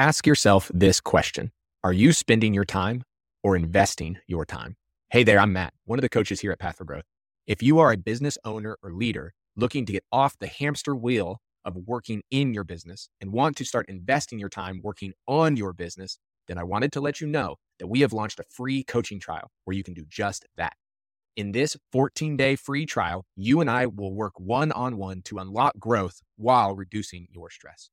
Ask yourself this question Are you spending your time or investing your time? Hey there, I'm Matt, one of the coaches here at Path for Growth. If you are a business owner or leader looking to get off the hamster wheel of working in your business and want to start investing your time working on your business, then I wanted to let you know that we have launched a free coaching trial where you can do just that. In this 14 day free trial, you and I will work one on one to unlock growth while reducing your stress.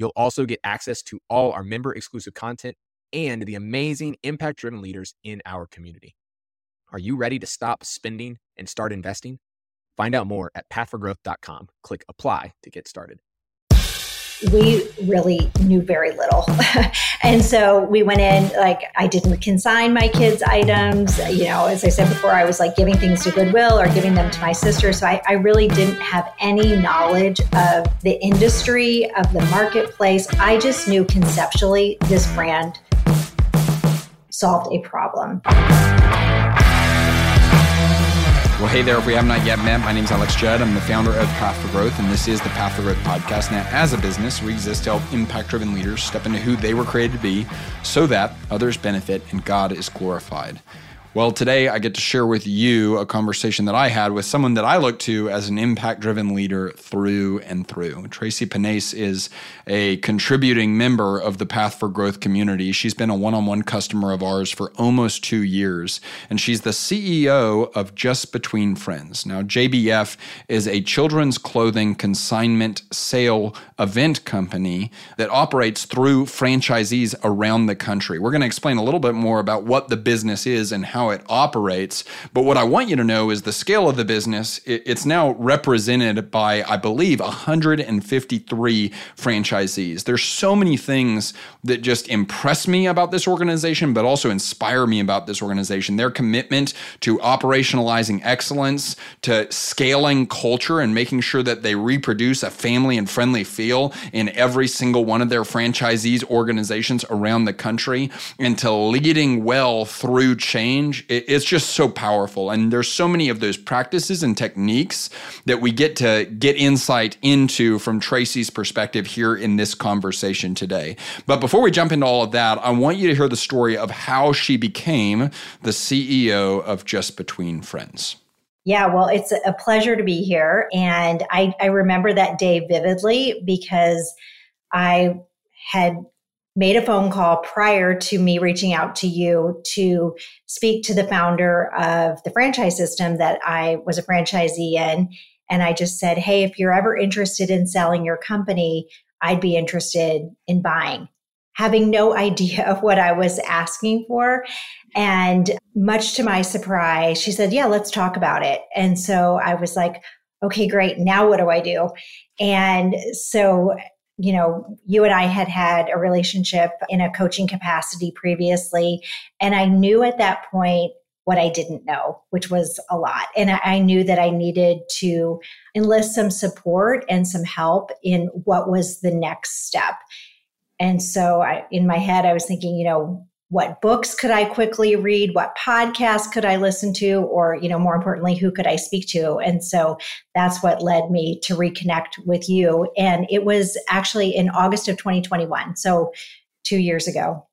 You'll also get access to all our member exclusive content and the amazing impact driven leaders in our community. Are you ready to stop spending and start investing? Find out more at pathforgrowth.com. Click apply to get started. We really knew very little. and so we went in, like, I didn't consign my kids' items. You know, as I said before, I was like giving things to Goodwill or giving them to my sister. So I, I really didn't have any knowledge of the industry, of the marketplace. I just knew conceptually this brand solved a problem. Well, hey there. If we have not yet met, my name is Alex Judd. I'm the founder of Path for Growth, and this is the Path for Growth podcast. Now, as a business, we exist to help impact driven leaders step into who they were created to be so that others benefit and God is glorified. Well, today I get to share with you a conversation that I had with someone that I look to as an impact driven leader through and through. Tracy Panase is a contributing member of the Path for Growth community. She's been a one on one customer of ours for almost two years, and she's the CEO of Just Between Friends. Now, JBF is a children's clothing consignment sale event company that operates through franchisees around the country. We're going to explain a little bit more about what the business is and how how it operates. But what I want you to know is the scale of the business. It's now represented by, I believe, 153 franchisees. There's so many things that just impress me about this organization, but also inspire me about this organization. Their commitment to operationalizing excellence, to scaling culture, and making sure that they reproduce a family and friendly feel in every single one of their franchisees' organizations around the country, and to leading well through change change, it's just so powerful. And there's so many of those practices and techniques that we get to get insight into from Tracy's perspective here in this conversation today. But before we jump into all of that, I want you to hear the story of how she became the CEO of Just Between Friends. Yeah, well, it's a pleasure to be here. And I, I remember that day vividly because I had made a phone call prior to me reaching out to you to speak to the founder of the franchise system that I was a franchisee in. And I just said, Hey, if you're ever interested in selling your company, I'd be interested in buying, having no idea of what I was asking for. And much to my surprise, she said, Yeah, let's talk about it. And so I was like, Okay, great. Now what do I do? And so you know, you and I had had a relationship in a coaching capacity previously. And I knew at that point what I didn't know, which was a lot. And I, knew that I needed to enlist some support and some help in what was the next step. And so I, in my head, I was thinking, you know, what books could I quickly read? What podcasts could I listen to? Or, you know, more importantly, who could I speak to? And so that's what led me to reconnect with you. And it was actually in August of 2021. So two years ago.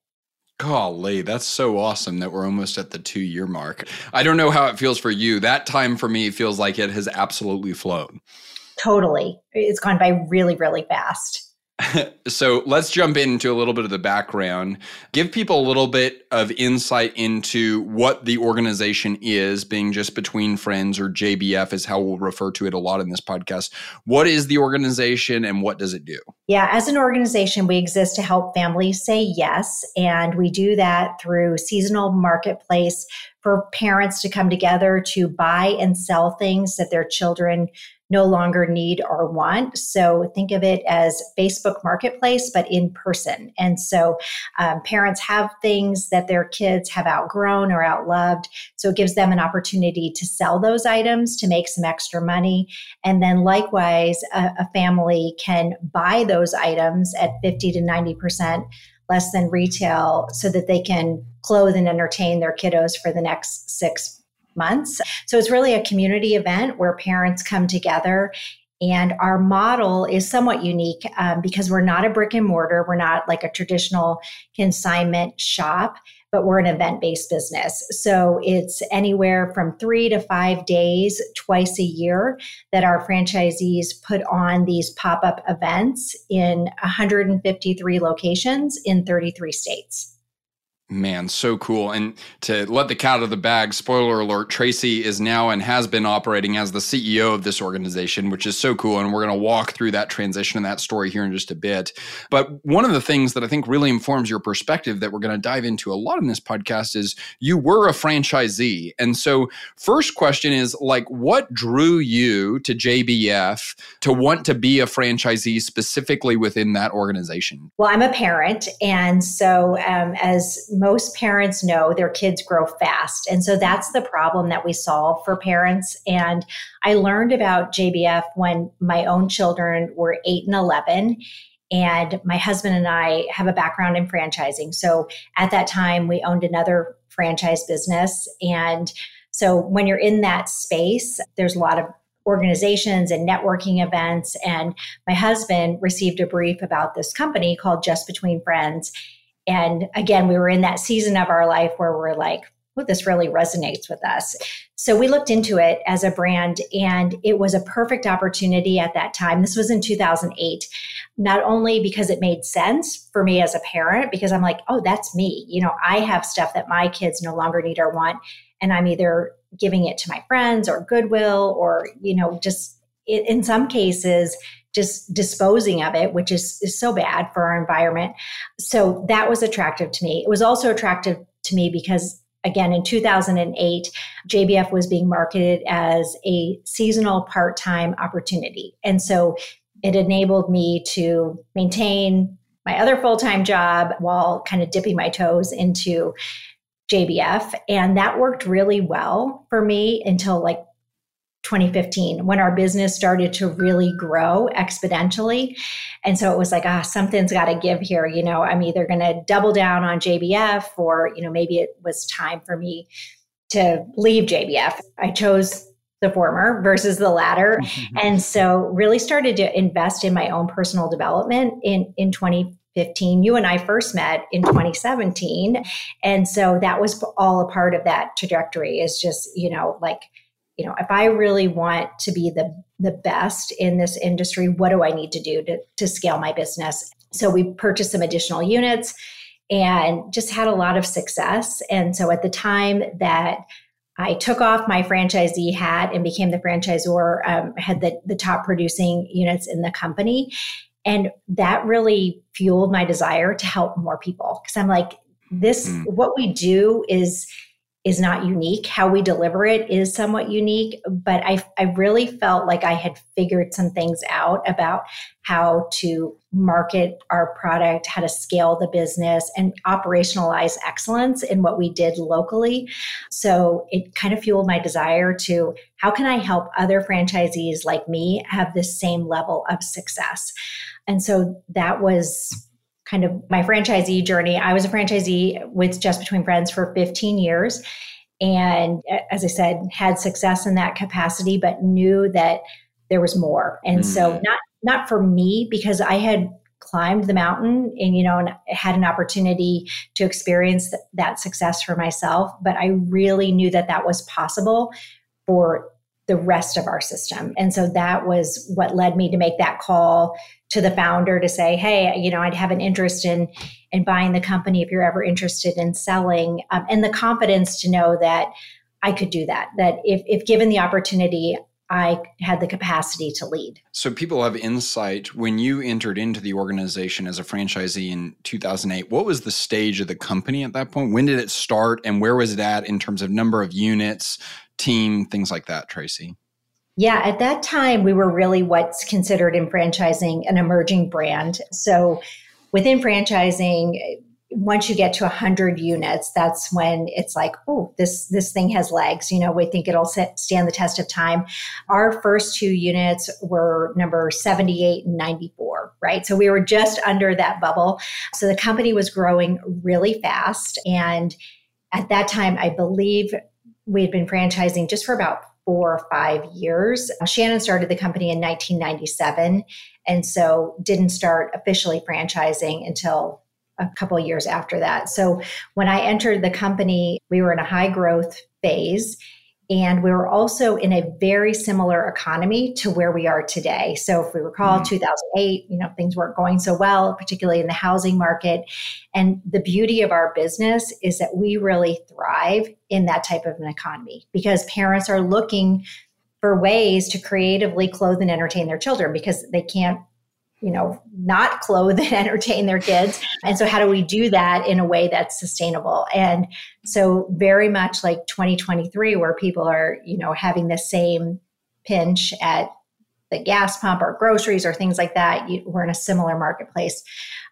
Golly, that's so awesome that we're almost at the two year mark. I don't know how it feels for you. That time for me feels like it has absolutely flown. Totally. It's gone by really, really fast. so let's jump into a little bit of the background. Give people a little bit of insight into what the organization is, being just between friends or JBF is how we'll refer to it a lot in this podcast. What is the organization and what does it do? Yeah, as an organization, we exist to help families say yes. And we do that through seasonal marketplace for parents to come together to buy and sell things that their children no longer need or want. So think of it as Facebook Marketplace, but in person. And so um, parents have things that their kids have outgrown or outloved. So it gives them an opportunity to sell those items to make some extra money. And then likewise, a, a family can buy those items at 50 to 90% less than retail so that they can clothe and entertain their kiddos for the next six months. So it's really a community event where parents come together And our model is somewhat unique um, because we're not a brick and mortar. We're not like a traditional consignment shop, but we're an event based business. So it's anywhere from three to five days twice a year that our franchisees put on these pop up events in 153 locations in 33 states. Man, so cool. And to let the cat out of the bag, spoiler alert, Tracy is now and has been operating as the CEO of this organization, which is so cool. And we're going to walk through that transition and that story here in just a bit. But one of the things that I think really informs your perspective that we're going to dive into a lot in this podcast is you were a franchisee. And so, first question is like, what drew you to JBF to want to be a franchisee specifically within that organization? Well, I'm a parent. And so, um, as most parents know their kids grow fast. And so that's the problem that we solve for parents. And I learned about JBF when my own children were eight and 11. And my husband and I have a background in franchising. So at that time, we owned another franchise business. And so when you're in that space, there's a lot of organizations and networking events. And my husband received a brief about this company called Just Between Friends. And again, we were in that season of our life where we're like, well, this really resonates with us. So we looked into it as a brand, and it was a perfect opportunity at that time. This was in 2008, not only because it made sense for me as a parent, because I'm like, oh, that's me. You know, I have stuff that my kids no longer need or want, and I'm either giving it to my friends or Goodwill or, you know, just in some cases, just disposing of it, which is, is so bad for our environment. So that was attractive to me. It was also attractive to me because again in 2008 jbf was being marketed as a seasonal part-time opportunity and so it enabled me to maintain my other full-time job while kind of dipping my toes into jbf and that worked really well for me until like 2015 when our business started to really grow exponentially. And so it was like, ah, something's got to give here. You know, I'm either going to double down on JBF or, you know, maybe it was time for me to leave JBF. I chose the former versus the latter. and so really started to invest in my own personal development in, in 2015. You and I first met in 2017. And so that was all a part of that trajectory is just, you know, like, you know, if I really want to be the the best in this industry, what do I need to do to, to scale my business? So we purchased some additional units and just had a lot of success. And so at the time that I took off my franchisee hat and became the franchisor, um, had the, the top producing units in the company. And that really fueled my desire to help more people. Because I'm like, this, mm. what we do is is not unique. How we deliver it is somewhat unique, but I, I really felt like I had figured some things out about how to market our product, how to scale the business, and operationalize excellence in what we did locally. So it kind of fueled my desire to how can I help other franchisees like me have the same level of success? And so that was kind of my franchisee journey. I was a franchisee with Just Between Friends for 15 years. And as I said, had success in that capacity, but knew that there was more. And mm. so not not for me because I had climbed the mountain and you know and had an opportunity to experience th- that success for myself but i really knew that that was possible for the rest of our system. And so that was what led me to make that call to the founder to say, "Hey, you know, I'd have an interest in in buying the company if you're ever interested in selling," um, and the confidence to know that I could do that. That if if given the opportunity, I had the capacity to lead. So people have insight. When you entered into the organization as a franchisee in 2008, what was the stage of the company at that point? When did it start and where was it at in terms of number of units, team, things like that, Tracy? Yeah, at that time, we were really what's considered in franchising an emerging brand. So within franchising, once you get to 100 units that's when it's like oh this this thing has legs. You know we think it'll stand the test of time. Our first two units were number 78 and 94 right? So we were just under that bubble. So the company was growing really fast. And at that time i believe we had been franchising just for about four or five years. Uh, Shannon started the company in 1997, and so didn't start officially franchising until a couple years after that. So when I entered the company, we were in a high growth phase and we were also in a very similar economy to where we are today. So if we recall mm-hmm. 2008, you know, things weren't going so well, particularly in the housing market. And the beauty of our business is that we really thrive in that type of an economy because parents are looking for ways to creatively clothe and entertain their children because they can't you know, not clothe and entertain their kids. And so, how do we do that in a way that's sustainable? And so, very much like 2023, where people are, you know, having the same pinch at the gas pump or groceries or things like that, you, we're in a similar marketplace.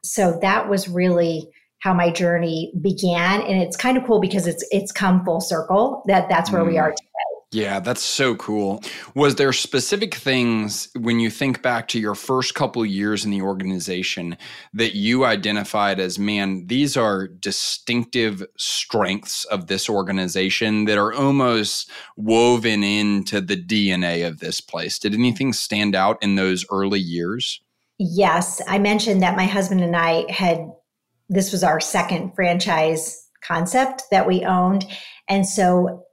So, that was really how my journey began and it's kind of cool because it's it's come full circle that that's where mm. we are today yeah, that's so cool. Was there specific things when you think back to your first couple years in the organization that you identified as, man, these are distinctive strengths of this organization that are almost woven into the DNA of this place? Did anything stand out in those early years? Yes. I mentioned that my husband and I had, this was our second franchise concept that we owned. And so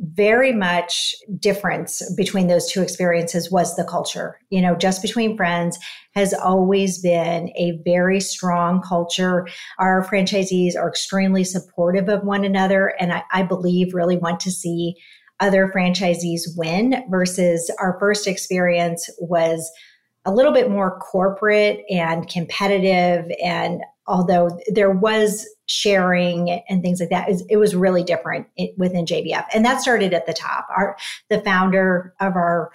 very much difference between those two experiences was the culture. You know, just between friends has always been a very strong culture. Our franchisees are extremely supportive of one another, and I, I believe really want to see other franchisees win versus our first experience was a little bit more corporate and competitive and although there was sharing and things like that, it was really different within JBF. And that started at the top. Our the founder of our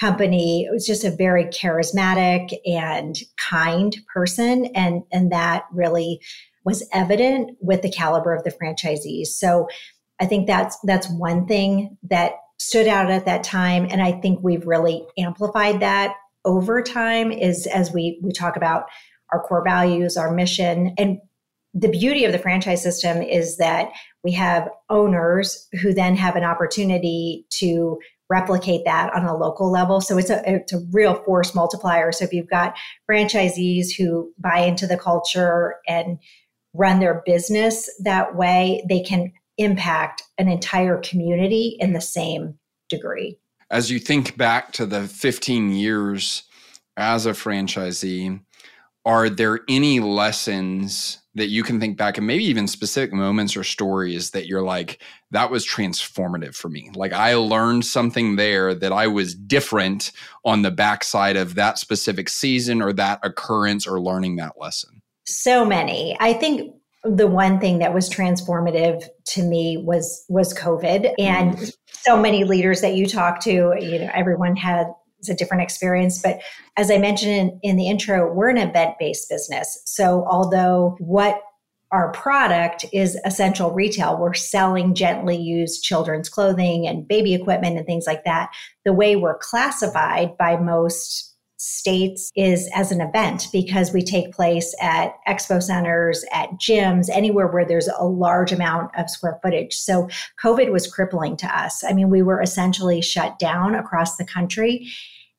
company was just a very charismatic and kind person, and and that really was evident with the caliber of the franchisees. So I think that's that's one thing that stood out at that time, and I think we've really amplified that over time. Is as we we talk about our core values, our mission. And the beauty of the franchise system is that we have owners who then have an opportunity to replicate that on a local level. So it's a it's a real force multiplier. So if you've got franchisees who buy into the culture and run their business that way, they can impact an entire community in the same degree. As you think back to the 15 years as a franchisee, are there any lessons that you can think back and maybe even specific moments or stories that you're like that was transformative for me. Like i learned something there that i was different on the backside of that specific season or that occurrence or learning that lesson? So many. I think the one thing that was transformative to me was was covid and mm. so many leaders that you talk to you know everyone had it's a different experience. But as I mentioned in, in the intro, we're an event based business. So although what our product is essential retail. We're selling gently used children's clothing and baby equipment and things like that. The way we're classified by most states is as an event because we take place at expo centers, at gyms, anywhere where there's a large amount of square footage. So COVID was crippling to us. I mean, we were essentially shut down across the country.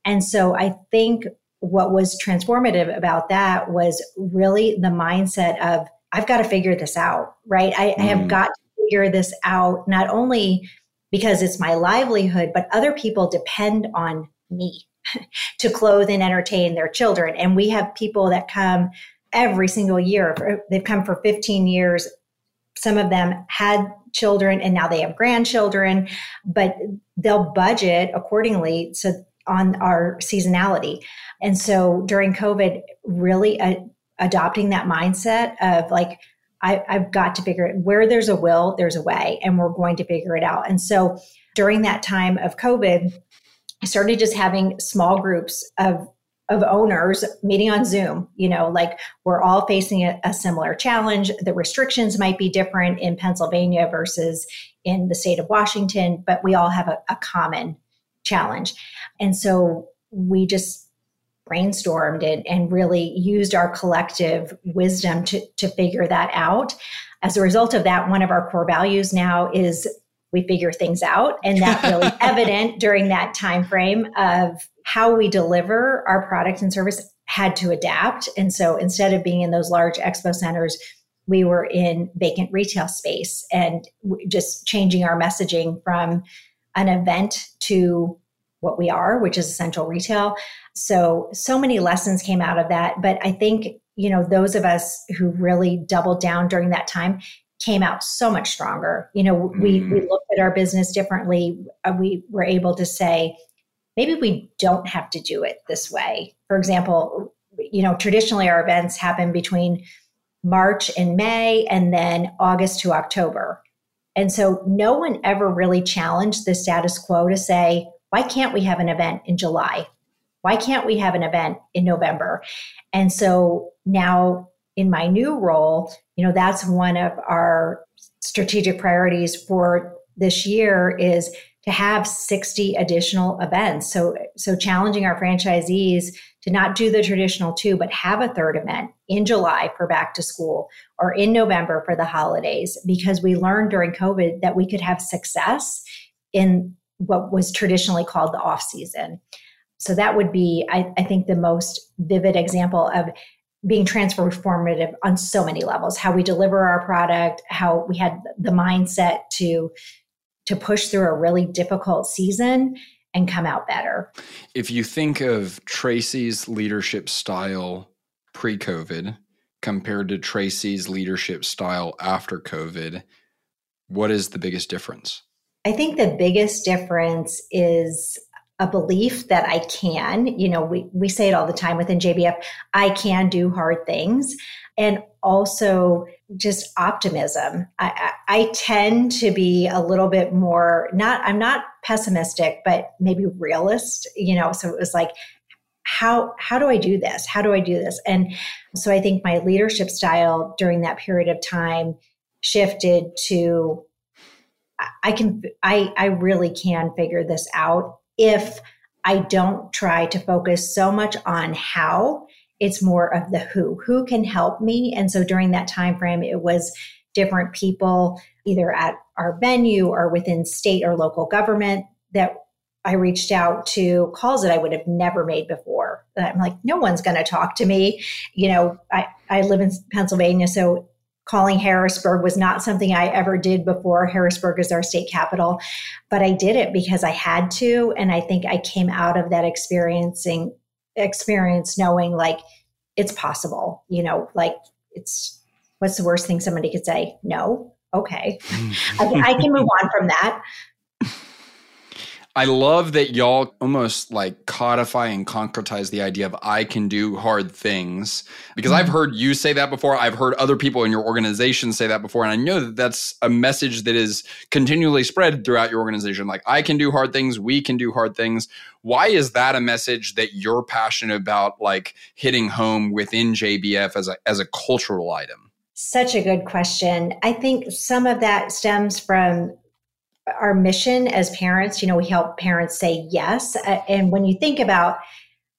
And so I think what was transformative about that was really the mindset of, I've got to figure this out, right? I, mm. I have mm. got to figure this out, not only because it's my livelihood, but other people depend on me to clothe and entertain their children. And we have people that come every single year. They've come for 15 years. Some of them had children and now they have grandchildren, but they'll budget accordingly so on our seasonality. And so during COVID, really uh, adopting that mindset of like, I, I've got to figure it where there's a will, there's a way, and we're going to figure it out. And so during that time of COVID, I started just having small groups of of owners meeting on Zoom. You know, like we're all facing a, a, similar challenge. The restrictions might be different in Pennsylvania versus in the state of Washington, but we all have a, a common challenge. And so we just brainstormed and, and really used our collective wisdom to, to figure that out. As a result of that, one of our core values now is we figure things out. And that really evident during that time frame of how we deliver our product and service had to adapt. And so instead of being in those large expo centers we were in vacant retail space and just changing our messaging from an event to what we are which is essential retail. So so many lessons came out of that. But i think you know those of us who really doubled down during that time came out so much stronger. You know, we mm. we looked at our business differently. Uh, we were able to say, maybe we don't have to do it this way. For example, you know, traditionally our events happen between March and May and then August to October. And so no one ever really challenged the status quo to say, why can't we have an event in July? Why can't we have an event in November? And so now in my new role, you know, that's one of our strategic priorities for this year is to have 60 additional events. So so challenging our franchisees to not do the traditional two, but have a third event in July for back to school or in November for the holidays, because we learned during COVID that we could have success in what was traditionally called the off season. So that would be, I, I think, the most vivid example of being transformative on so many levels how we deliver our product how we had the mindset to to push through a really difficult season and come out better. If you think of tracy's leadership style pre-covid compared to tracy's leadership style after covid what is the biggest difference? I think the biggest difference is a belief that I can, you know, we, we say it all the time within JBF, I can do hard things. And also just optimism. I, I, I tend to be a little bit more, not, I'm not pessimistic, but maybe realist, you know, so it was like, how how do I do this? How do I do this? And so I think my leadership style during that period of time shifted to I can I I really can figure this out if I don't try to focus so much on how, it's more of the who. Who can help me? And so during that time frame, it was different people either at our venue or within state or local government that I reached out to calls that I would have never made before. I'm like, no one's going to talk to me. You know, I, I live in Pennsylvania, so calling Harrisburg was not something I ever did before. Harrisburg is our state capital, but I did it because I had to. And I think I came out of that experiencing experience knowing like it's possible, you know, like it's what's the worst thing somebody could say? No. Okay. Mm. I, I can move on from that. I love that y'all almost like codify and concretize the idea of I can do hard things because mm-hmm. I've heard you say that before. I've heard other people in your organization say that before. And I know that that's a message that is continually spread throughout your organization. Like, I can do hard things, we can do hard things. Why is that a message that you're passionate about, like hitting home within JBF as a, as a cultural item? Such a good question. I think some of that stems from our mission as parents, you know, we help parents say yes. And when you think about,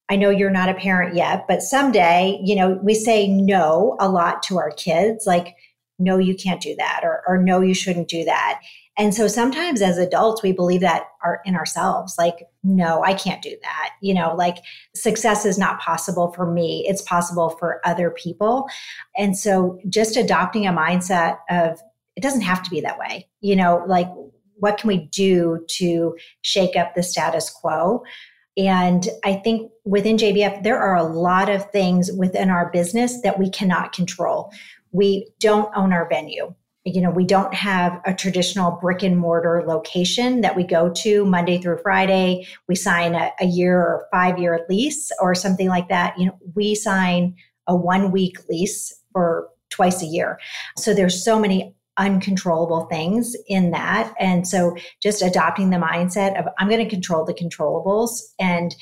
I know you're not a parent yet, but someday, you know, we say no a lot to our kids, like, no, you can't do that, or, or no, you shouldn't do that. And so sometimes as adults, we believe that our, in ourselves, like, no, I can't do that. You know, like success is not possible for me, it's possible for other people. And so just adopting a mindset of, it doesn't have to be that way. You know, like what can we do to shake up the status quo? And I think within JBF, there are a lot of things within our business that we cannot control. We don't own our venue. You know, we don't have a traditional brick and mortar location that we go to Monday through Friday. We sign a, a year or five year lease or something like that. You know, we sign a one week lease for twice a year. So there's so many uncontrollable things in that. And so just adopting the mindset of I'm going to control the controllables and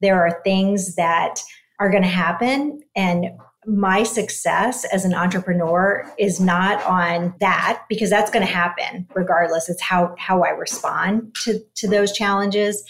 there are things that are going to happen and my success as an entrepreneur is not on that because that's going to happen regardless. It's how how i respond to to those challenges.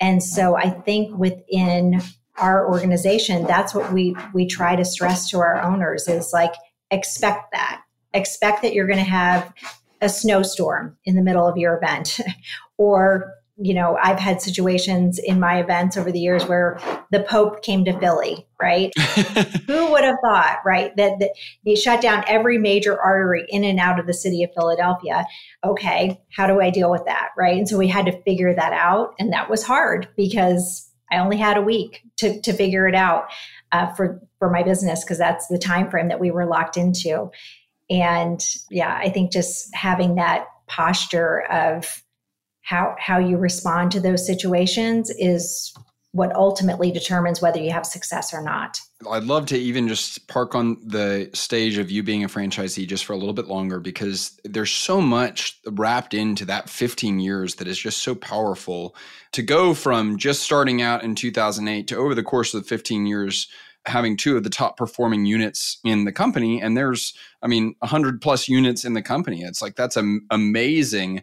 And so i think within our organization that's what we we try to stress to our owners is like expect that expect that you're going to have a snowstorm in the middle of your event or you know, I've had situations in my events over the years where the Pope came to Philly, right? Who would have thought, right, that, that he shut down every major artery in and out of the city of Philadelphia? Okay, how do I deal with that, right? And so we had to figure that out, and that was hard because I only had a week to to figure it out uh, for for my business because that's the time frame that we were locked into. And yeah, I think just having that posture of how how you respond to those situations is what ultimately determines whether you have success or not. I'd love to even just park on the stage of you being a franchisee just for a little bit longer because there's so much wrapped into that 15 years that is just so powerful to go from just starting out in 2008 to over the course of the 15 years having two of the top performing units in the company and there's i mean 100 plus units in the company. It's like that's amazing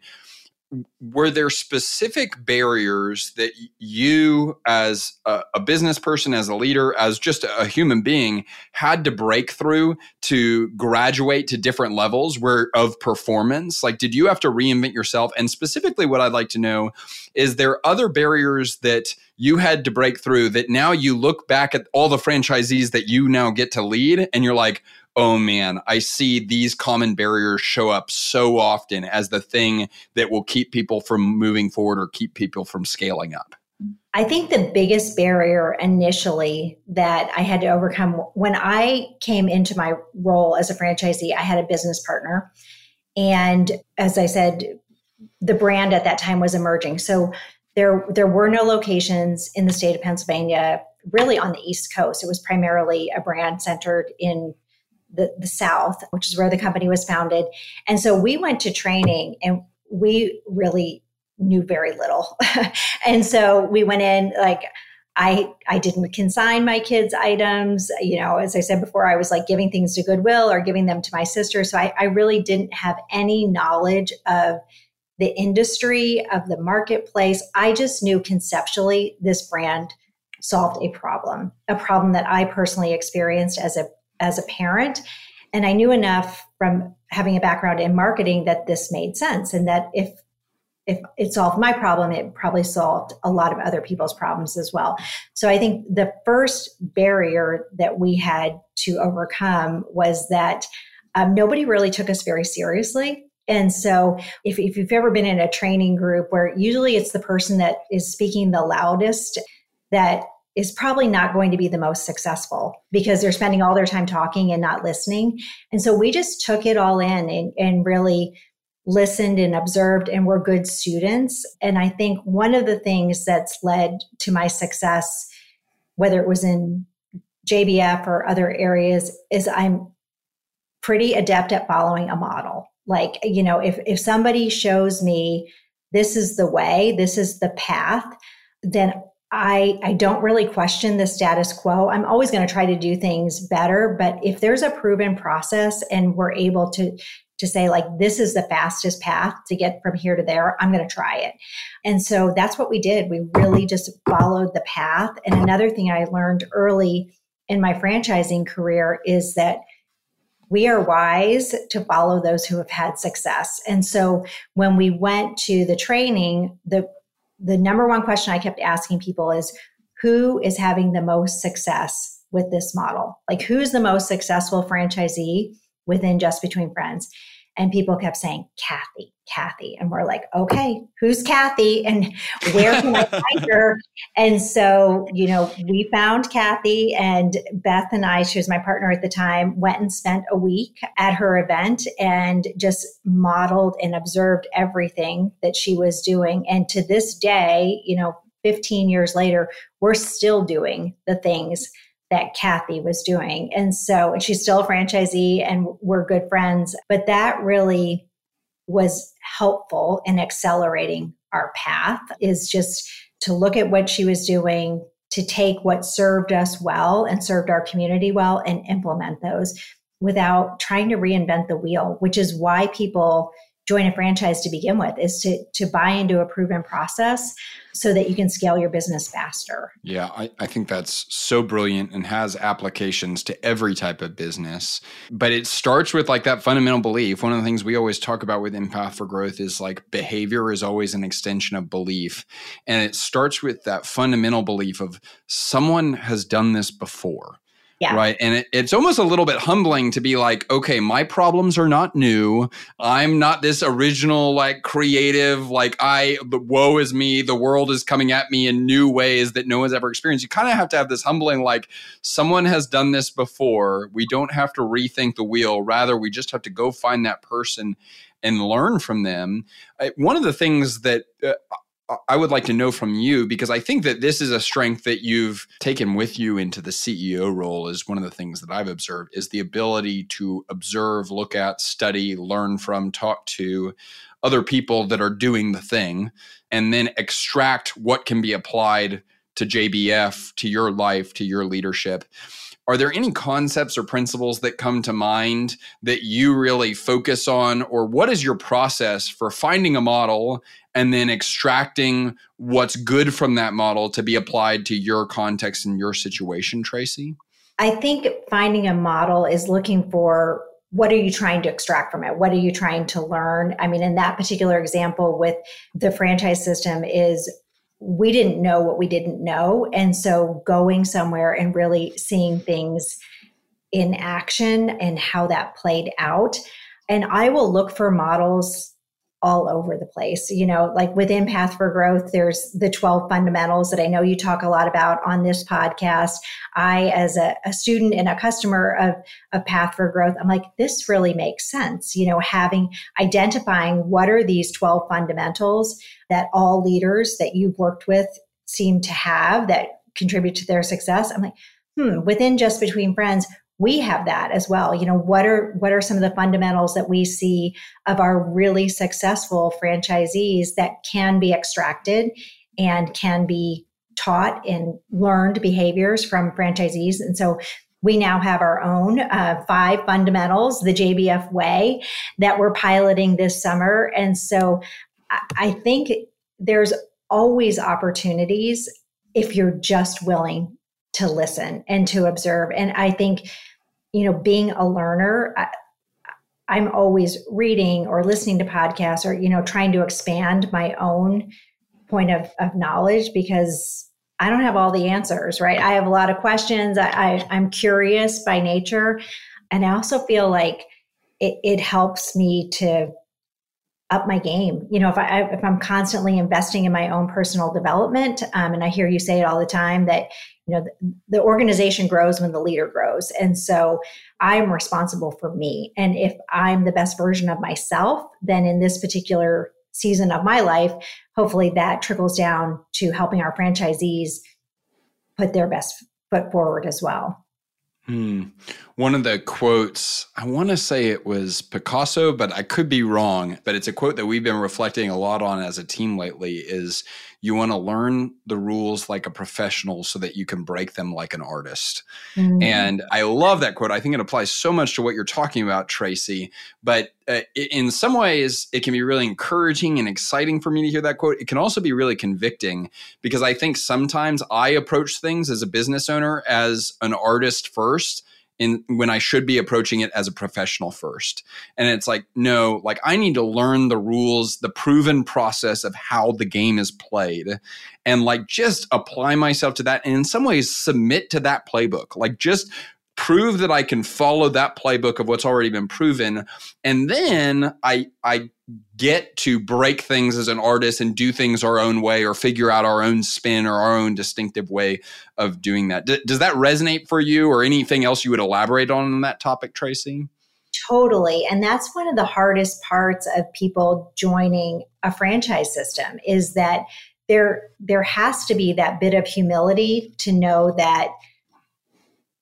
were there specific barriers that you as a, a, business person as a leader as just a human being had to break through to graduate to different levels where of performance? Like did you have to reinvent yourself? And specifically what i'd like to know is there other barriers that you had to break through that now you look back at all the franchisees that you now get to lead and you're like oh man, I see these common barriers show up so often as the thing that will keep people from moving forward or keep people from scaling up? I think the biggest barrier initially that I had to overcome when I came into my role as a franchisee, I had a business partner. And as I said, the brand at that time was emerging. So there, there were no locations in the state of Pennsylvania, really on the East Coast. It was primarily a brand centered in the, the South, which is where the company was founded. And so we went to training and we really knew very little. and so we went in like, I, I didn't consign my kids' items. You know, as I said before, I was like giving things to Goodwill or giving them to my sister. So I, I really didn't have any knowledge of the industry, of the marketplace. I just knew conceptually this brand solved a problem, a problem that I personally experienced as a as a parent. And I knew enough from having a background in marketing that this made sense and that if if it solved my problem, it probably solved a lot of other people's problems as well. So I think the first barrier that we had to overcome was that um, nobody really took us very seriously. And so, if, if you've ever been in a training group where usually it's the person that is speaking the loudest that is probably not going to be the most successful because they're spending all their time talking and not listening. And so we just took it all in and, and really listened and observed and were good students. And I think one of the things that's led to my success, whether it was in JBF or other areas, is I'm pretty adept at following a model. Like, you know, if, if somebody shows me this is the way, this is the path, then I, I don't really question the status quo. I'm always going to try to do things better, but if there's a proven process and we're able to to say like this is the fastest path to get from here to there, I'm going to try it. And so that's what we did. We really just followed the path. And another thing I learned early in my franchising career is that we are wise to follow those who have had success. And so when we went to the training, the the number one question I kept asking people is who is having the most success with this model? Like, who's the most successful franchisee within Just Between Friends? And people kept saying, Kathy, Kathy. And we're like, okay, who's Kathy and where can I find her? And so, you know, we found Kathy and Beth and I, she was my partner at the time, went and spent a week at her event and just modeled and observed everything that she was doing. And to this day, you know, 15 years later, we're still doing the things that Kathy was doing. And so, and she's still a franchisee and we're good friends. But that really was helpful in accelerating our path is just to look at what she was doing, to take what served us well and served our community well and implement those without trying to reinvent the wheel, which is why people join a franchise to begin with is to to buy into a proven process so that you can scale your business faster. Yeah, I, I think that's so brilliant and has applications to every type of business. But it starts with like that fundamental belief. One of the things we always talk about with in Path for Growth is like behavior is always an extension of belief. And it starts with that fundamental belief of someone has done this before. Yeah. Right. And it, it's almost a little bit humbling to be like, okay, my problems are not new. I'm not this original, like creative, like I, the woe is me. The world is coming at me in new ways that no one's ever experienced. You kind of have to have this humbling, like someone has done this before. We don't have to rethink the wheel. Rather, we just have to go find that person and learn from them. I, one of the things that uh, I would like to know from you because I think that this is a strength that you've taken with you into the CEO role is one of the things that I've observed is the ability to observe, look at, study, learn from, talk to other people that are doing the thing and then extract what can be applied to JBF, to your life, to your leadership. Are there any concepts or principles that come to mind that you really focus on or what is your process for finding a model and then extracting what's good from that model to be applied to your context and your situation tracy i think finding a model is looking for what are you trying to extract from it what are you trying to learn i mean in that particular example with the franchise system is we didn't know what we didn't know. And so going somewhere and really seeing things in action and how that played out. And I will look for models all over the place. You know, like within Path for Growth, there's the 12 fundamentals that I know you talk a lot about on this podcast. I, as a, a student and a customer of, of Path for Growth, I'm like, this really makes sense. You know, having identifying what are these 12 fundamentals that all leaders that you've worked with seem to have that contribute to their success. I'm like, hmm, within Just Between Friends, we have that as well. You know what are what are some of the fundamentals that we see of our really successful franchisees that can be extracted and can be taught and learned behaviors from franchisees? And so we now have our own uh, five fundamentals the jbf way that we're piloting this summer. And so i think there's always opportunities if you're just willing to listen and to observe. And I think, you know, being a learner, I, I'm always reading or listening to podcasts or, you know, trying to expand my own point of, of knowledge because I don't have all the answers, right? I have a lot of questions. I, I, I'm curious by nature. And I also feel like it, it helps me to up my game. You know, if I if I'm constantly investing in my own personal development, um, and I hear you say it all the time that you know the, the organization grows when the leader grows, and so I'm responsible for me. And if I'm the best version of myself, then in this particular season of my life, hopefully that trickles down to helping our franchisees put their best foot forward as well. Hmm. One of the quotes, I want to say it was Picasso, but I could be wrong. But it's a quote that we've been reflecting a lot on as a team lately is you want to learn the rules like a professional so that you can break them like an artist. Mm-hmm. And I love that quote. I think it applies so much to what you're talking about, Tracy. But uh, in some ways, it can be really encouraging and exciting for me to hear that quote. It can also be really convicting because I think sometimes I approach things as a business owner as an artist first in when I should be approaching it as a professional first. And it's like, no, like I need to learn the rules, the proven process of how the game is played and like just apply myself to that and in some ways submit to that playbook. Like just prove that I can follow that playbook of what's already been proven. And then I I get to break things as an artist and do things our own way or figure out our own spin or our own distinctive way of doing that. D- does that resonate for you or anything else you would elaborate on on that topic, Tracy? Totally. And that's one of the hardest parts of people joining a franchise system is that there there has to be that bit of humility to know that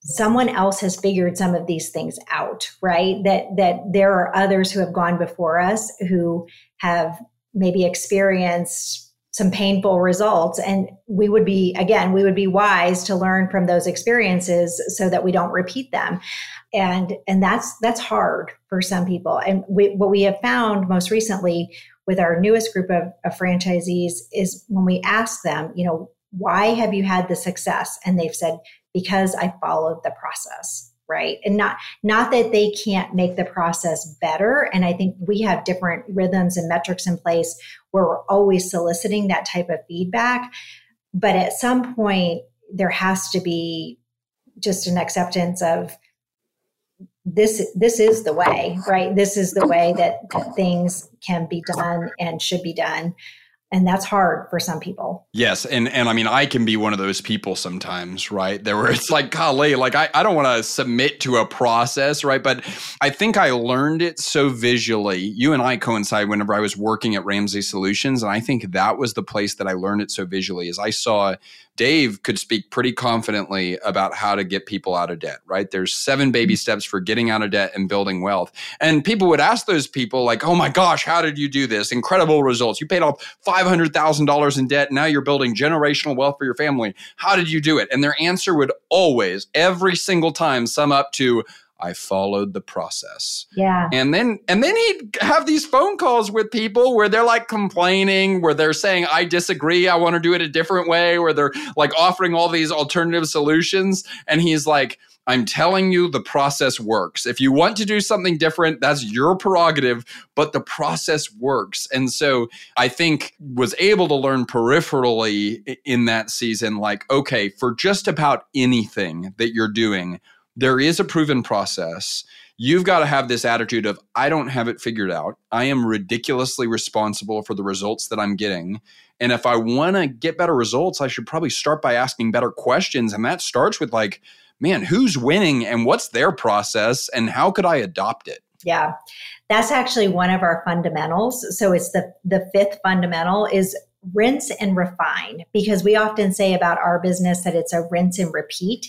someone else has figured some of these things out right? That that there are others who have gone before us who have maybe experienced some painful results. And we would be again we would be wise to learn from those experiences so that we don't repeat them. And and that's that's hard for some people. And we, what we have found most recently with our newest group of, of franchisees is when we ask them you know why have you had the success? And they've said because i followed the process right? And not not that they can't make the process better. And i think we have different rhythms and metrics in place where we're always soliciting that type of feedback. But at some point there has to be just an acceptance of this this is the way right? This is the way that, that things can be done and should be done and that's hard for some people yes and and i mean i can be one of those people sometimes right there where it's like golly like i, I don't want to submit to a process right but i think i learned it so visually you and i coincide whenever i was working at ramsey solutions and i think that was the place that i learned it so visually as i saw Dave could speak pretty confidently about how to get people out of debt, right? There's seven baby mm-hmm. steps for getting out of debt and building wealth. And people would ask those people, like, oh my gosh, how did you do this? Incredible results. You paid off $500,000 in debt. Now you're building generational wealth for your family. How did you do it? And their answer would always, every single time, sum up to, I followed the process. Yeah. And then and then he'd have these phone calls with people where they're like complaining, where they're saying, I disagree, I want to do it a different way, where they're like offering all these alternative solutions. And he's like, I'm telling you, the process works. If you want to do something different, that's your prerogative, but the process works. And so I think was able to learn peripherally in that season, like, okay, for just about anything that you're doing, there is a proven process. You've got to have this attitude of, I don't have it figured out. I am ridiculously responsible for the results that I'm getting. And if I want to get better results, I should probably start by asking better questions. And that starts with, like, man, who's winning and what's their process and how could I adopt it? Yeah. That's actually one of our fundamentals. So it's the the fifth fundamental is rinse and refine because we often say about our business that it's a rinse and repeat.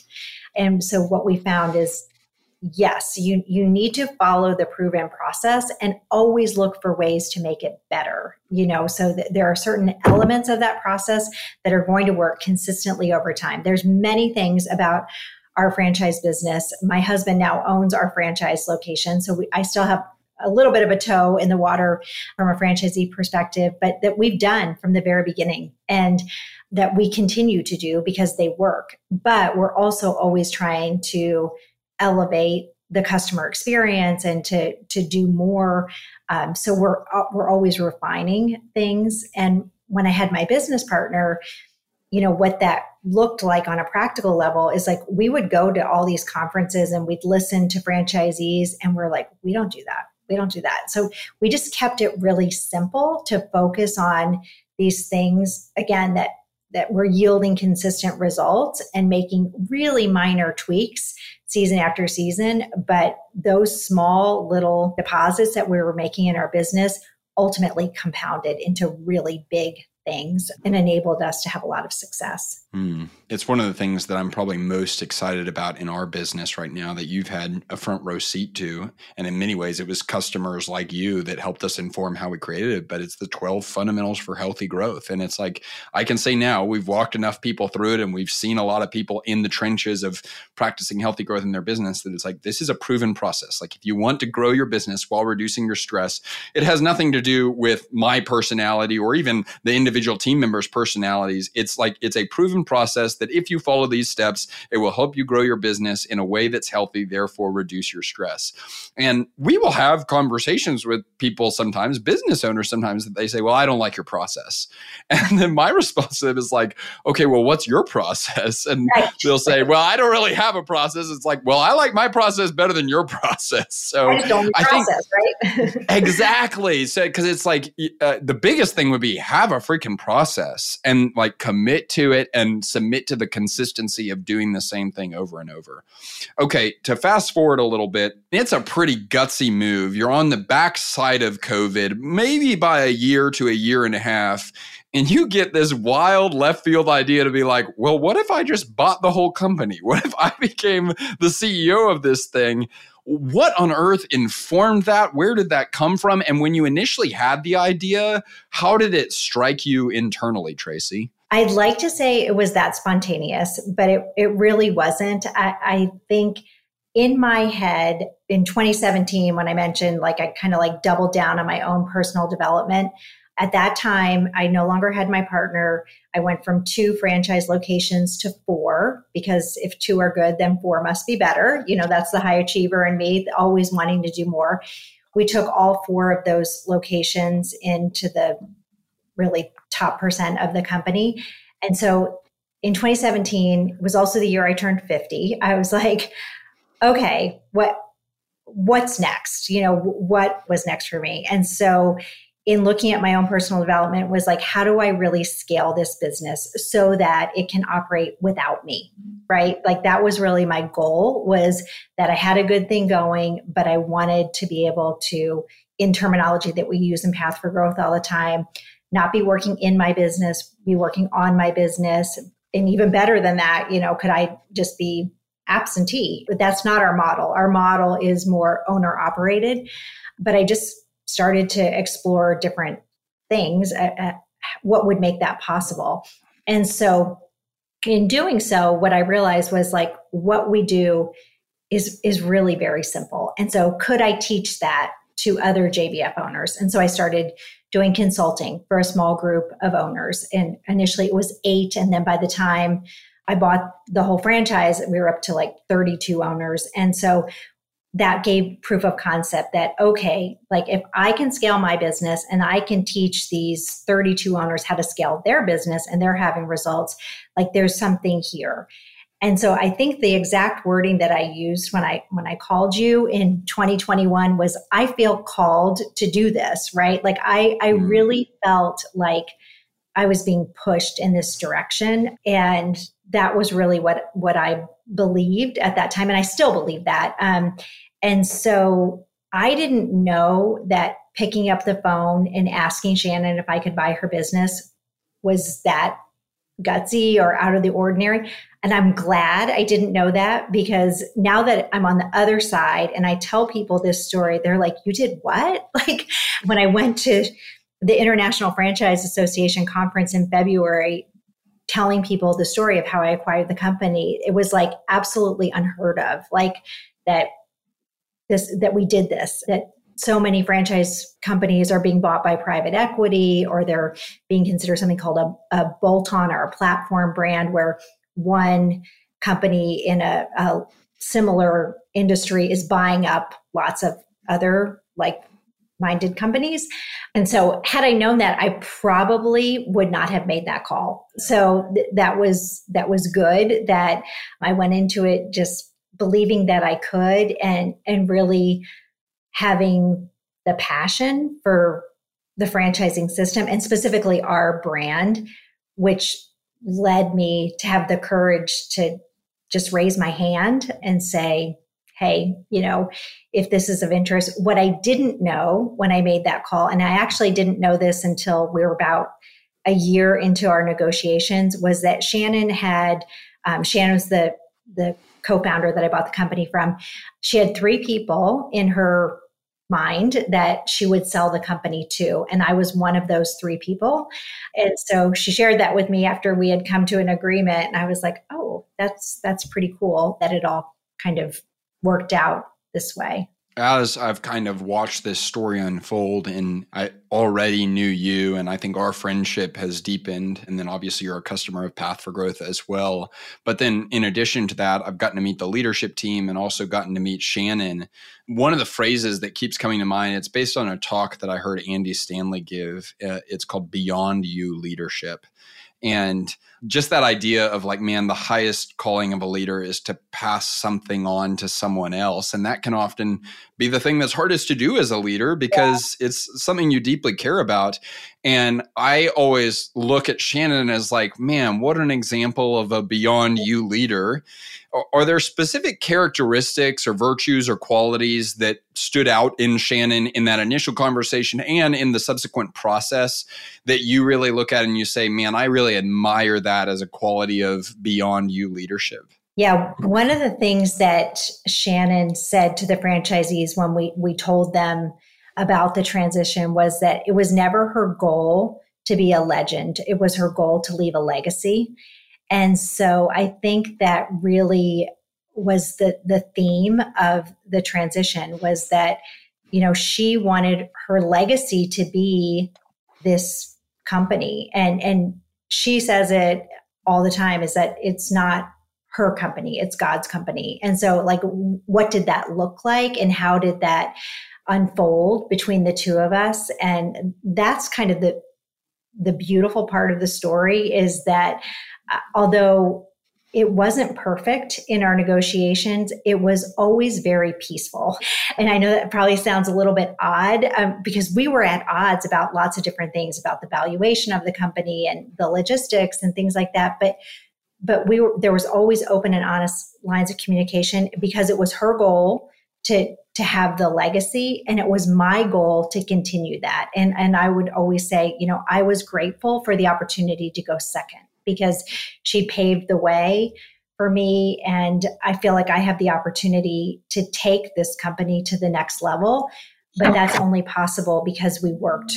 And so what we found is yes, you you need to follow the proven process and always look for ways to make it better. You know, so th- there are certain elements of that process that are going to work consistently over time. There's many things about our franchise business. My husband now owns our franchise location, so we, I still have a little bit of a toe in the water from a franchisee perspective, but that we've done from the very beginning. And that we continue to do because they work. But we're also always trying to elevate the customer experience and to to do more. Um, so we're we're always refining things. And when I had my business partner, you know what that looked like on a practical level is like we would go to all these conferences and we'd listen to franchisees and we're like we don't do that we don't do that so we just kept it really simple to focus on these things again that that we're yielding consistent results and making really minor tweaks season after season. But those small little deposits that we were making in our business ultimately compounded into really big things and enabled us to have a lot of success. Mm. It's one of the things that I'm probably most excited about in our business right now that you've had a front row seat to. And in many ways, it was customers like you that helped us inform how we created it. But it's the 12 fundamentals for healthy growth. And it's like, I can say now we've walked enough people through it and we've seen a lot of people in the trenches of practicing healthy growth in their business that it's like, this is a proven process. Like, if you want to grow your business while reducing your stress, it has nothing to do with my personality or even the individual team members' personalities. It's like, it's a proven process that if you follow these steps, it will help you grow your business in a way that's healthy, therefore reduce your stress. And we will have conversations with people sometimes, business owners sometimes, that they say, Well, I don't like your process. And then my response to them is like, Okay, well, what's your process? And right. they'll say, Well, I don't really have a process. It's like, Well, I like my process better than your process. So I, I process, think right? exactly. So because it's like uh, the biggest thing would be have a freaking process and like commit to it and submit to the consistency of doing the same thing over and over. Okay, to fast forward a little bit, it's a pretty gutsy move. You're on the backside of COVID, maybe by a year to a year and a half, and you get this wild left field idea to be like, well, what if I just bought the whole company? What if I became the CEO of this thing? What on earth informed that? Where did that come from? And when you initially had the idea, how did it strike you internally, Tracy? I'd like to say it was that spontaneous, but it, it really wasn't. I, I think in my head in 2017, when I mentioned like I kind of like doubled down on my own personal development, at that time, I no longer had my partner. I went from two franchise locations to four because if two are good, then four must be better. You know, that's the high achiever in me, always wanting to do more. We took all four of those locations into the really top percent of the company. And so in 2017 was also the year I turned 50. I was like, okay, what what's next? You know, what was next for me? And so in looking at my own personal development was like how do i really scale this business so that it can operate without me right? Like that was really my goal was that i had a good thing going but i wanted to be able to in terminology that we use in path for growth all the time not be working in my business be working on my business. And even better than that you know could i just be absentee? But that's not our model. Our model is more owner operated but i just started to explore different things, uh, uh, what would make that possible. And so, in doing so, what I realized was like what we do is is really very simple. And so, could I teach that to other JBF owners? And so, I started doing consulting for a small group of owners. And initially, it was eight, and then by the time I bought the whole franchise, we were up to like 32 owners. And so that gave proof of concept that okay like if i can scale my business and i can teach these 32 owners how to scale their business and they're having results like there's something here and so i think the exact wording that i used when i when i called you in 2021 was i feel called to do this right like i i mm. really felt like i was being pushed in this direction and that was really what what i believed at that time and i still believe that um, and so I didn't know that picking up the phone and asking Shannon if I could buy her business was that gutsy or out of the ordinary. And I'm glad I didn't know that because now that I'm on the other side and I tell people this story, they're like, You did what? Like when I went to the International Franchise Association conference in February, telling people the story of how I acquired the company, it was like absolutely unheard of. Like that this that we did this that so many franchise companies are being bought by private equity or they're being considered something called a, a bolt-on or a platform brand where one company in a, a similar industry is buying up lots of other like minded companies. And so had I known that I probably would not have made that call. So th- that was that was good that I went into it just believing that I could and and really having the passion for the franchising system and specifically our brand which led me to have the courage to just raise my hand and say hey you know if this is of interest what i didn't know when i made that call and i actually didn't know this until we were about a year into our negotiations was that shannon had um, shannon was the the co-founder that I bought the company from, she had three people in her mind that she would sell the company to and I was one of those three people. And so she shared that with me after we had come to an agreement and I was like, "Oh, that's that's pretty cool that it all kind of worked out this way." as I've kind of watched this story unfold and I already knew you and I think our friendship has deepened and then obviously you're a customer of Path for Growth as well. But then in addition to that, I've gotten to meet the leadership team and also gotten to meet Shannon. One of the phrases that keeps coming to mind, it's based on a talk that I heard Andy Stanley give. Uh, it's called Beyond You Leadership. And just that idea of like, man, the highest calling of a leader is to pass something on to someone else. And that can often be the thing that's hardest to do as a leader because yeah. it's something you deeply care about. And I always look at Shannon as like, man, what an example of a beyond you leader. Are there specific characteristics or virtues or qualities that stood out in Shannon in that initial conversation and in the subsequent process that you really look at and you say, man, I really admire that as a quality of beyond you leadership? Yeah, one of the things that Shannon said to the franchisees when we we told them about the transition was that it was never her goal to be a legend. It was her goal to leave a legacy. And so I think that really was the the theme of the transition was that you know she wanted her legacy to be this company and and she says it all the time is that it's not her company it's god's company and so like what did that look like and how did that unfold between the two of us and that's kind of the the beautiful part of the story is that uh, although it wasn't perfect in our negotiations. It was always very peaceful. And I know that probably sounds a little bit odd um, because we were at odds about lots of different things about the valuation of the company and the logistics and things like that. But but we were there was always open and honest lines of communication because it was her goal to to have the legacy and it was my goal to continue that and and I would always say you know I was grateful for the opportunity to go second because she paved the way for me. And I feel like I have the opportunity to take this company to the next level. But that's only possible because we worked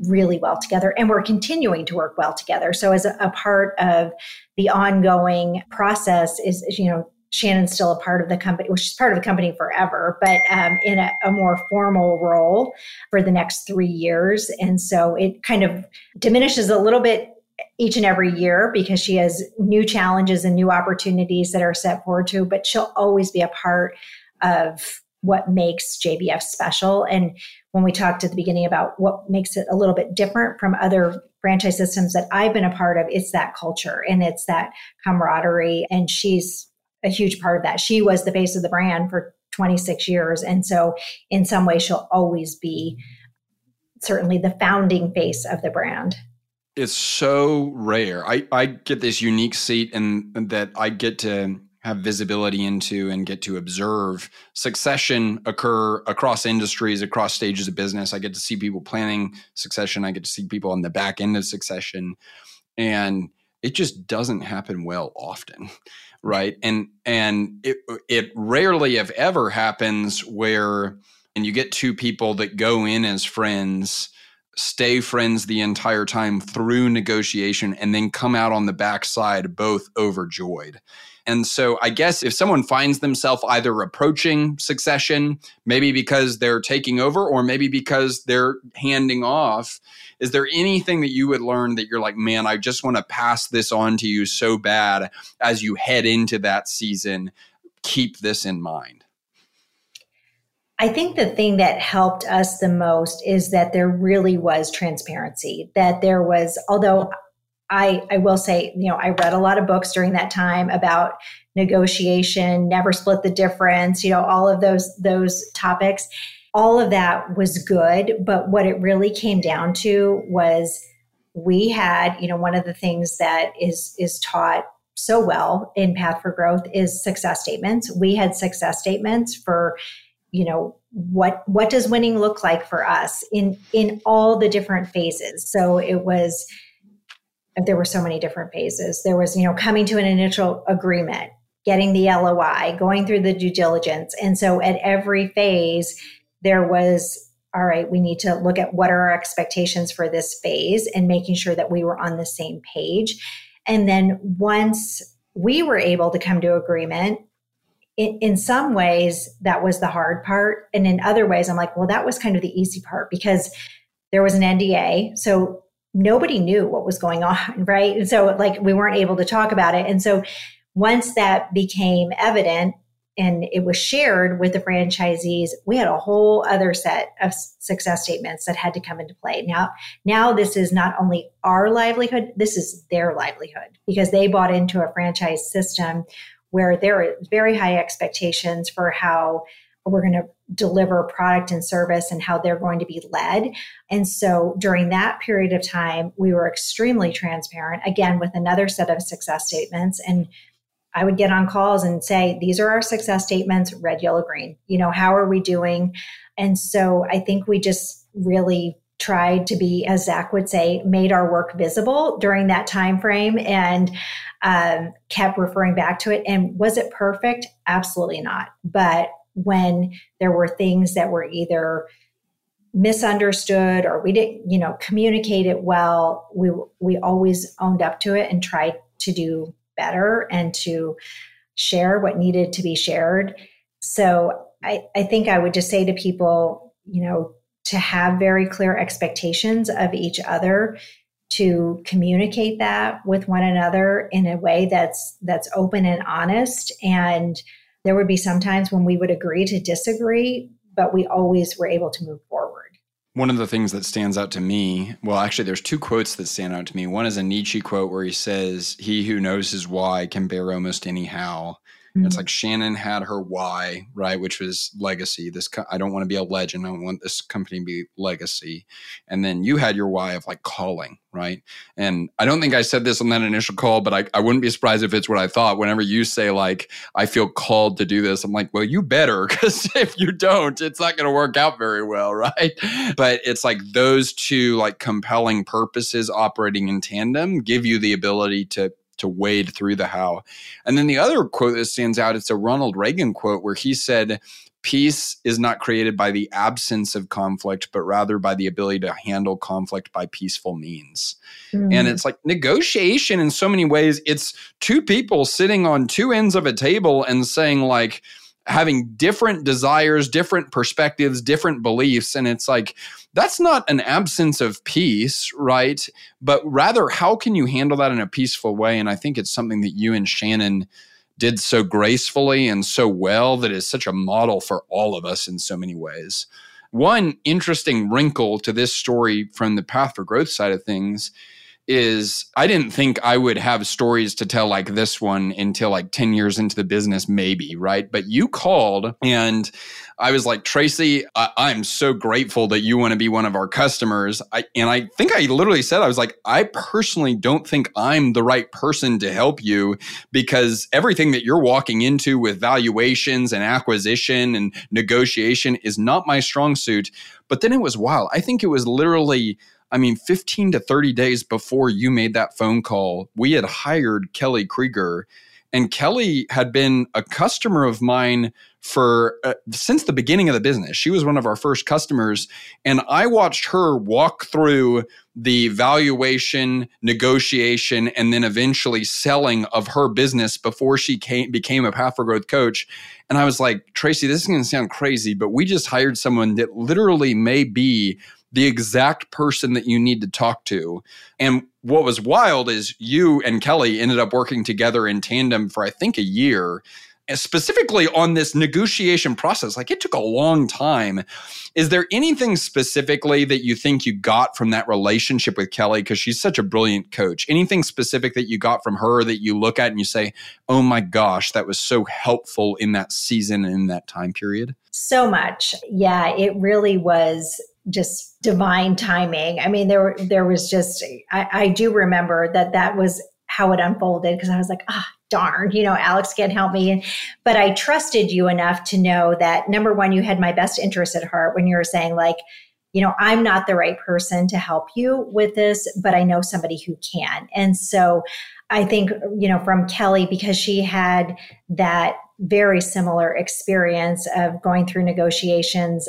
really well together and we're continuing to work well together. So, as a, a part of the ongoing process, is, you know, Shannon's still a part of the company, which is part of the company forever, but um, in a, a, more formal role for the next three years. And so it kind of diminishes a little bit each and every year because she has new challenges and new opportunities that are set forward to, but she'll always be a part of what makes JBF special. And when we talked at the beginning about what makes it a little bit different from other franchise systems that I've been a part of, it's that culture and it's that camaraderie. And she's a huge part of that. She was the face of the brand for 26 years. And so, in some way, she'll always be certainly the founding face of the brand it's so rare. I, I get this unique seat and that I get to have visibility into and get to observe succession occur across industries, across stages of business. I get to see people planning succession. I get to see people on the back end of succession. And it just doesn't happen well often. Right. And and it it rarely if ever happens where and you get two people that go in as friends stay friends the entire time through negotiation and then come out on the backside both overjoyed. And so I guess if someone finds themselves either approaching succession, maybe because they're taking over or maybe because they're handing off, is there anything that you would learn that you're like, man, I just want to pass this on to you so bad as you head into that season? Keep this in mind. I think the thing that helped us the most is that there really was transparency, that there was, although I, I will say, you know, I read a lot of books during that time about negotiation, never split the difference, you know, all of those, those topics. All of that was good. But what it really came down to was we had, you know, one of the things that is, is taught so well in Path for Growth is success statements. We had success statements for you know what what does winning look like for us in in all the different phases so it was there were so many different phases there was you know coming to an initial agreement getting the loi going through the due diligence and so at every phase there was all right we need to look at what are our expectations for this phase and making sure that we were on the same page. And then once we were able to come to agreement in, in some ways that was the hard part. And in other ways i'm like well that was kind of the easy part because there was an nda so nobody knew what was going on right? And so like we weren't able to talk about it. And so once that became evident and it was shared with the franchisees we had a whole other set of success statements that had to come into play now now this is not only our livelihood this is their livelihood because they bought into a franchise system where there are very high expectations for how we're going to deliver product and service and how they're going to be led. And so during that period of time, we were extremely transparent, again, with another set of success statements. And I would get on calls and say, these are our success statements, red, yellow, green. You know, how are we doing? And so I think we just really tried to be, as Zach would say, made our work visible during that time frame and um, kept referring back to it. And was it perfect? Absolutely not. But when there were things that were either misunderstood or we didn't, you know, communicate it well, we we always owned up to it and tried to do better and to share what needed to be shared. So I, I think I would just say to people, you know, to have very clear expectations of each other to communicate that with one another in a way that's that's open and honest and there would be some times when we would agree to disagree but we always were able to move forward one of the things that stands out to me well actually there's two quotes that stand out to me. One is a nietzsche quote where he says he who knows his why can bear almost any how Mm-hmm. It's like Shannon had her why, right, which was legacy. This co- I don't want to be a legend. I want this company to be legacy. And then you had your why of like calling, right? And I don't think I said this on that initial call, but I, I wouldn't be surprised if it's what I thought. Whenever you say like I feel called to do this, I'm like, well, you better, because if you don't, it's not going to work out very well, right? But it's like those two like compelling purposes operating in tandem give you the ability to to wade through the how. And then the other quote that stands out, it's a Ronald Reagan quote where he said, Peace is not created by the absence of conflict, but rather by the ability to handle conflict by peaceful means. Mm. And it's like negotiation in so many ways. It's two people sitting on two ends of a table and saying, like, having different desires, different perspectives, different beliefs. And it's like, that's not an absence of peace, right? But rather, how can you handle that in a peaceful way? And I think it's something that you and Shannon did so gracefully and so well that is such a model for all of us in so many ways. One interesting wrinkle to this story from the Path for Growth side of things is I didn't think I would have stories to tell like this one until like 10 years into the business, maybe, right? But you called and I was like, Tracy, I- am so grateful that you want to be one of our customers. I- and I think I literally said, I was like, I personally don't think I'm the right person to help you because everything that you're walking into with valuations and acquisition and negotiation is not my strong suit. But then it was wild. I think it was literally I mean, 15 to 30 days before you made that phone call, we had hired Kelly Krieger. And Kelly had been a customer of mine for uh, since the beginning of the business. She was one of our first customers. And I watched her walk through the valuation, negotiation, and then eventually selling of her business before she came, became a Path for Growth coach. And I was like, Tracy, this is going to sound crazy, but we just hired someone that literally may be the exact person that you need to talk to. And what was wild is you and Kelly ended up working together in tandem for, I think, a year specifically on this negotiation process. Like it took a long time. Is there anything specifically that you think you got from that relationship with kelly? Because she's such a brilliant coach. Anything specific that you got from her that you look at and you say oh my gosh that was so helpful in that season and in that time period so much. Yeah it really was just divine timing. I mean, there there was just I, I do remember that that was how it unfolded because I was like, ah, darn, you know, Alex can't help me. But I trusted you enough to know that number one, you had my best interest at heart when you were saying like, you know, I'm not the right person to help you with this, but I know somebody who can. And so I think, you know, from Kelly, because she had that very similar experience of going through negotiations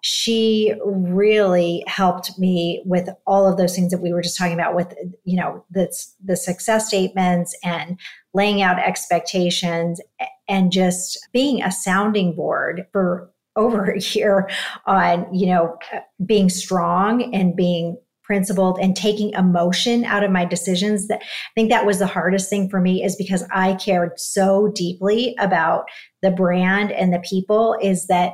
she really helped me with all of those things that we were just talking about with you know the, the success statements and laying out expectations and just being a sounding board for over a year on you know being strong and being principled and taking emotion out of my decisions that i think that was the hardest thing for me is because i cared so deeply about the brand and the people is that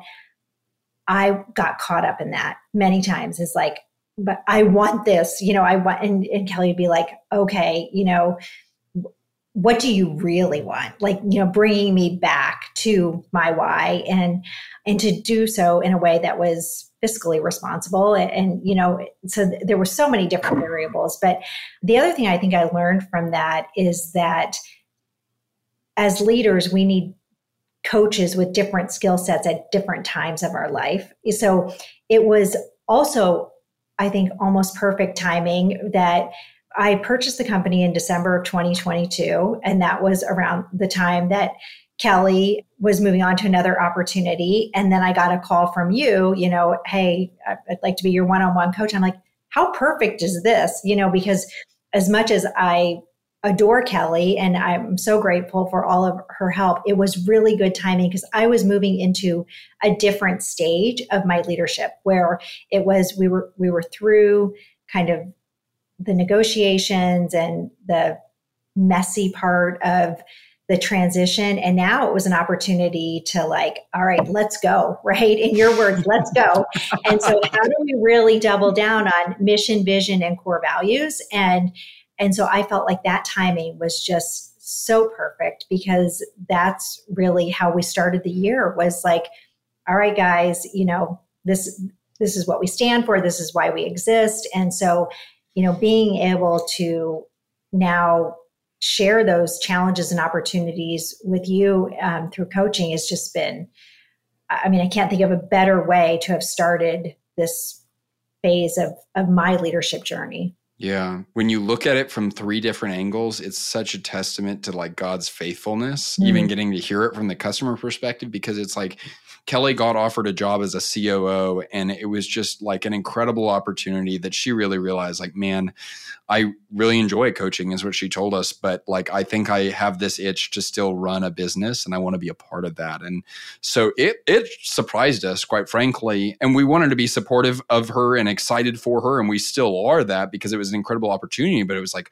I got caught up in that many times. Is like, but I want this, you know, I want, and, and Kelly would be like, okay, you know, what do you really want? Like, you know, bringing me back to my why and, and to do so in a way that was fiscally responsible. And, and you know, so there were so many different variables. But the other thing I think I learned from that is that as leaders, we need coaches with different skill sets at different times of our life. So it was also I think, almost perfect timing that I purchased the company in December of 2022. And that was around the time that Kelly was moving on to another opportunity. And then I got a call from you, you know, hey, I'd like to be your one on one coach. I'm like, how perfect is this? You know, because as much as I adore Kelly and I'm so grateful for all of her help, it was really good timing because I was moving into a different stage of my leadership where it was we were we were through kind of the negotiations and the messy part of the transition and now it was an opportunity to like all right let's go right? In your words let's go. And so how do we really double down on mission vision and core values? And and so i felt like that timing was just so perfect because that's really how we started the year was like all right guys you know this this is what we stand for. This is why we exist. And so you know being able to now share those challenges and opportunities with you um, through coaching has just been i mean i can't think of a better way to have started this phase of, of my leadership journey yeah. When you look at it from three different angles, it's such a testament to like God's faithfulness, mm-hmm. even getting to hear it from the customer perspective, because it's like Kelly got offered a job as a COO, and it was just like an incredible opportunity that she really realized, like, man, I really enjoy coaching, is what she told us. But like, I think I have this itch to still run a business, and I want to be a part of that. And so it it surprised us, quite frankly, and we wanted to be supportive of her and excited for her, and we still are that because it was an incredible opportunity. But it was like,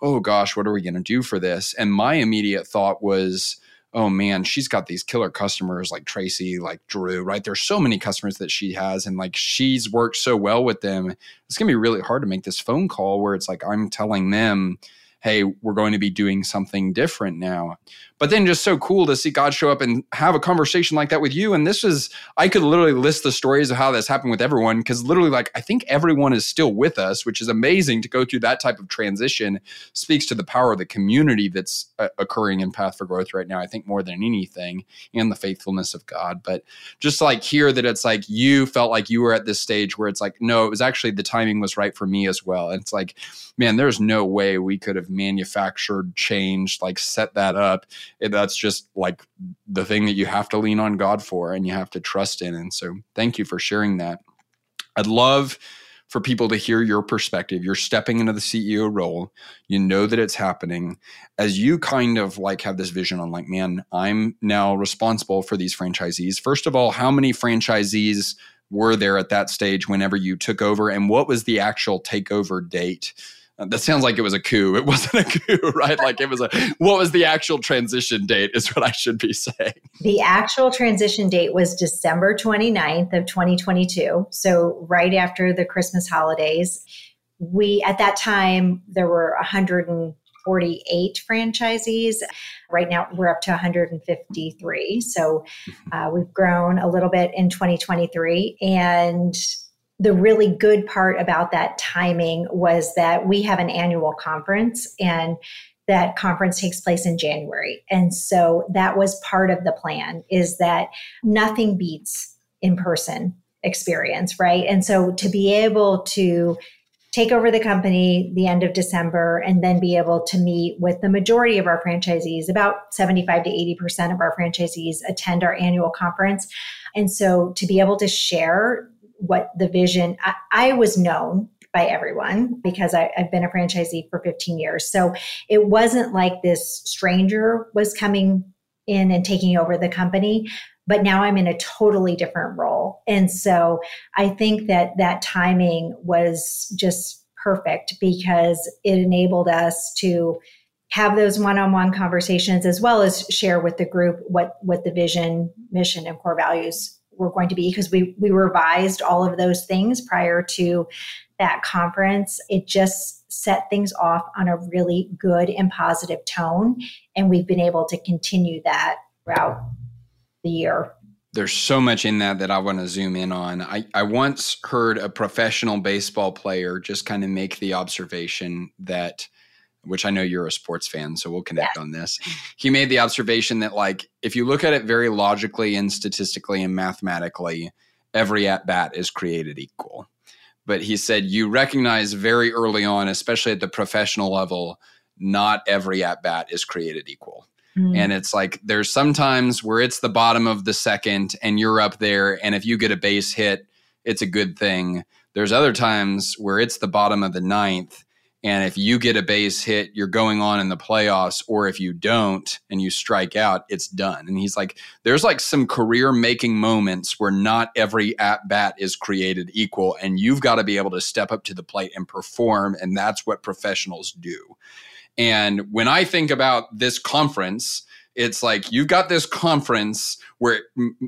oh gosh, what are we going to do for this? And my immediate thought was oh man, she's got these killer customers like Tracy, like Drew, right? There's so many customers that she has, and like she's worked so well with them. It's gonna be really hard to make this phone call where it's like I'm telling them, hey, we're going to be doing something different now. But then just so cool to see God show up and have a conversation like that with you. And this is, I could literally list the stories of how this happened with everyone because literally, like, I think everyone is still with us, which is amazing to go through that type of transition. Speaks to the power of the community that's uh, occurring in Path for Growth right now, I think more than anything, and the faithfulness of God. But just like here, that it's like you felt like you were at this stage where it's like, no, it was actually the timing was right for me as well. And it's like, man, there's no way we could have manufactured, changed, like set that up that's just like the thing that you have to lean on God for and you have to trust in. And so thank you for sharing that. I'd love for people to hear your perspective. You're stepping into the CEO role. You know that it's happening. As you kind of like have this vision on like, man, I'm now responsible for these franchisees. First of all, how many franchisees were there at that stage whenever you took over? And what was the actual takeover date? That sounds like it was a coup. It wasn't a coup, right? Like it was a what was the actual transition date is what I should be saying. The actual transition date was December 29th of 2022. So right after the Christmas holidays. We at that time there were 148 franchisees. Right now we're up to 153. So mm-hmm. uh, we've grown a little bit in 2023 and the really good part about that timing was that we have an annual conference and that conference takes place in January. And so that was part of the plan is that nothing beats in person experience, right? And so to be able to take over the company the end of December and then be able to meet with the majority of our franchisees, about 75 to 80% of our franchisees attend our annual conference. And so to be able to share what the vision I, I was known by everyone because I, have been a franchisee for 15 years. So it wasn't like this stranger was coming in and taking over the company, but now I'm in a totally different role. And so I think that that timing was just perfect because it enabled us to have those one-on-one conversations as well as share with the group what what the vision mission and core values were going to be because we we revised all of those things prior to that conference. It just set things off on a really good and positive tone, and we've been able to continue that throughout the year. There's so much in that that I want to zoom in on. I, I once heard a professional baseball player just kind of make the observation that which I know you're a sports fan, so we'll connect yeah. on this. He made the observation that, like, if you look at it very logically and statistically and mathematically, every at bat is created equal. but he said you recognize very early on, especially at the professional level, not every at bat is created equal. Mm. And it's like there's sometimes where it's the bottom of the second and you're up there. And if you get a base hit, it's a good thing. There's other times where it's the bottom of the ninth and if you get a base hit, you're going on in the playoffs. Or if you don't and you strike out, it's done. And he's like, there's like some career making moments where not every at bat is created equal. And you've got to be able to step up to the plate and perform. And that's what professionals do. And when I think about this conference, it's like you've got this conference where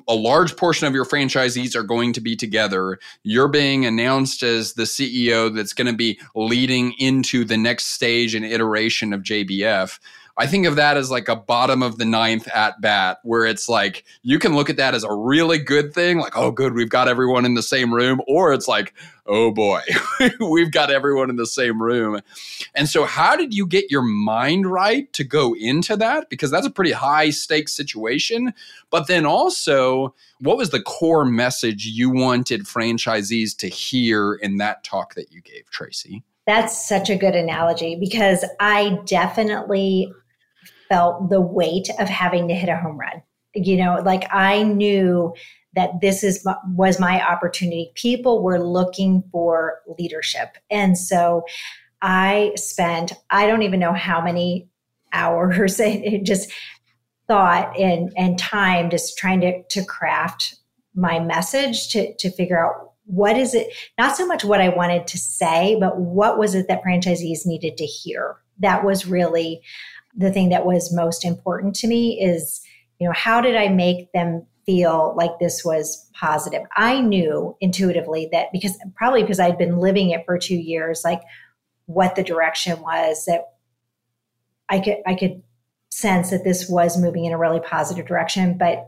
a large portion of your franchisees are going to be together. You're being announced as the CEO that's going to be leading into the next stage and iteration of JBF. I think of that as like a bottom of the ninth at bat, where it's like you can look at that as a really good thing, like, oh, good, we've got everyone in the same room, or it's like, oh boy, we've got everyone in the same room. And so, how did you get your mind right to go into that? Because that's a pretty high stakes situation. But then also, what was the core message you wanted franchisees to hear in that talk that you gave, Tracy? That's such a good analogy because I definitely felt the weight of having to hit a home run. You know, like I knew that this is was my opportunity. People were looking for leadership. And so I spent I don't even know how many hours just thought and and time just trying to to craft my message to to figure out what is it not so much what I wanted to say but what was it that franchisees needed to hear. That was really the thing that was most important to me is, you know, how did I make them feel like this was positive? I knew intuitively that because probably because I'd been living it for two years, like what the direction was that I could I could sense that this was moving in a really positive direction, but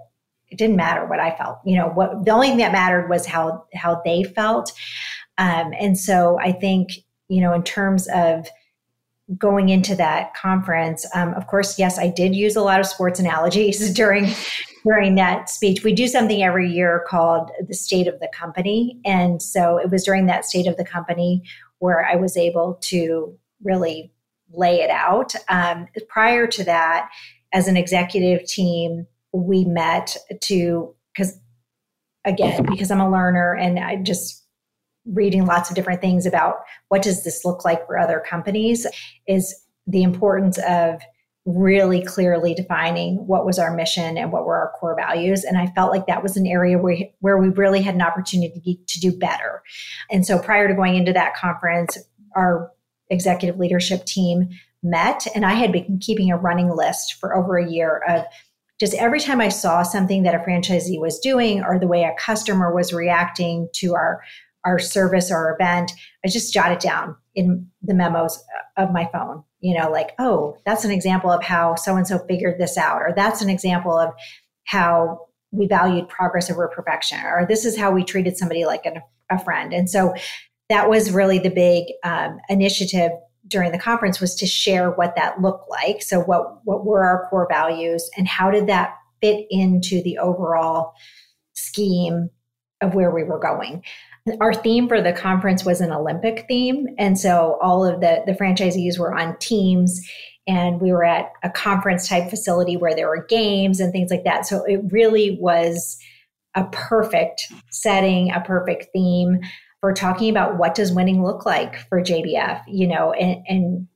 it didn't matter what I felt. You know, what the only thing that mattered was how how they felt. Um, and so I think, you know, in terms of going into that conference, um, of course, yes, I did use a lot of sports analogies during during that speech. We do something every year called the State of the Company, and so it was during that State of the Company where I was able to really lay it out. Um, prior to that, as an executive team, we met to because again because I'm a learner and I just reading lots of different things about what does this look like for other companies is the importance of really clearly defining what was our mission and what were our core values. And i felt like that was an area where, where we really had an opportunity to do better. And so prior to going into that conference our executive leadership team met and i had been keeping a running list for over a year of just every time i saw something that a franchisee was doing or the way a customer was reacting to our our service or event, I just jot it down in the memos of my phone. You know, like, oh, that's an example of how so and so figured this out, or that's an example of how we valued progress over perfection, or this is how we treated somebody like an, a friend. And so that was really the big um, initiative during the conference was to share what that looked like. So what what were our core values, and how did that fit into the overall scheme of where we were going? Our theme for the conference was an Olympic theme. And so all of the, the franchisees were on teams and we were at a conference type facility where there were games and things like that. So it really was a perfect setting, a perfect theme for talking about what does winning look like for JBF, you know, and, and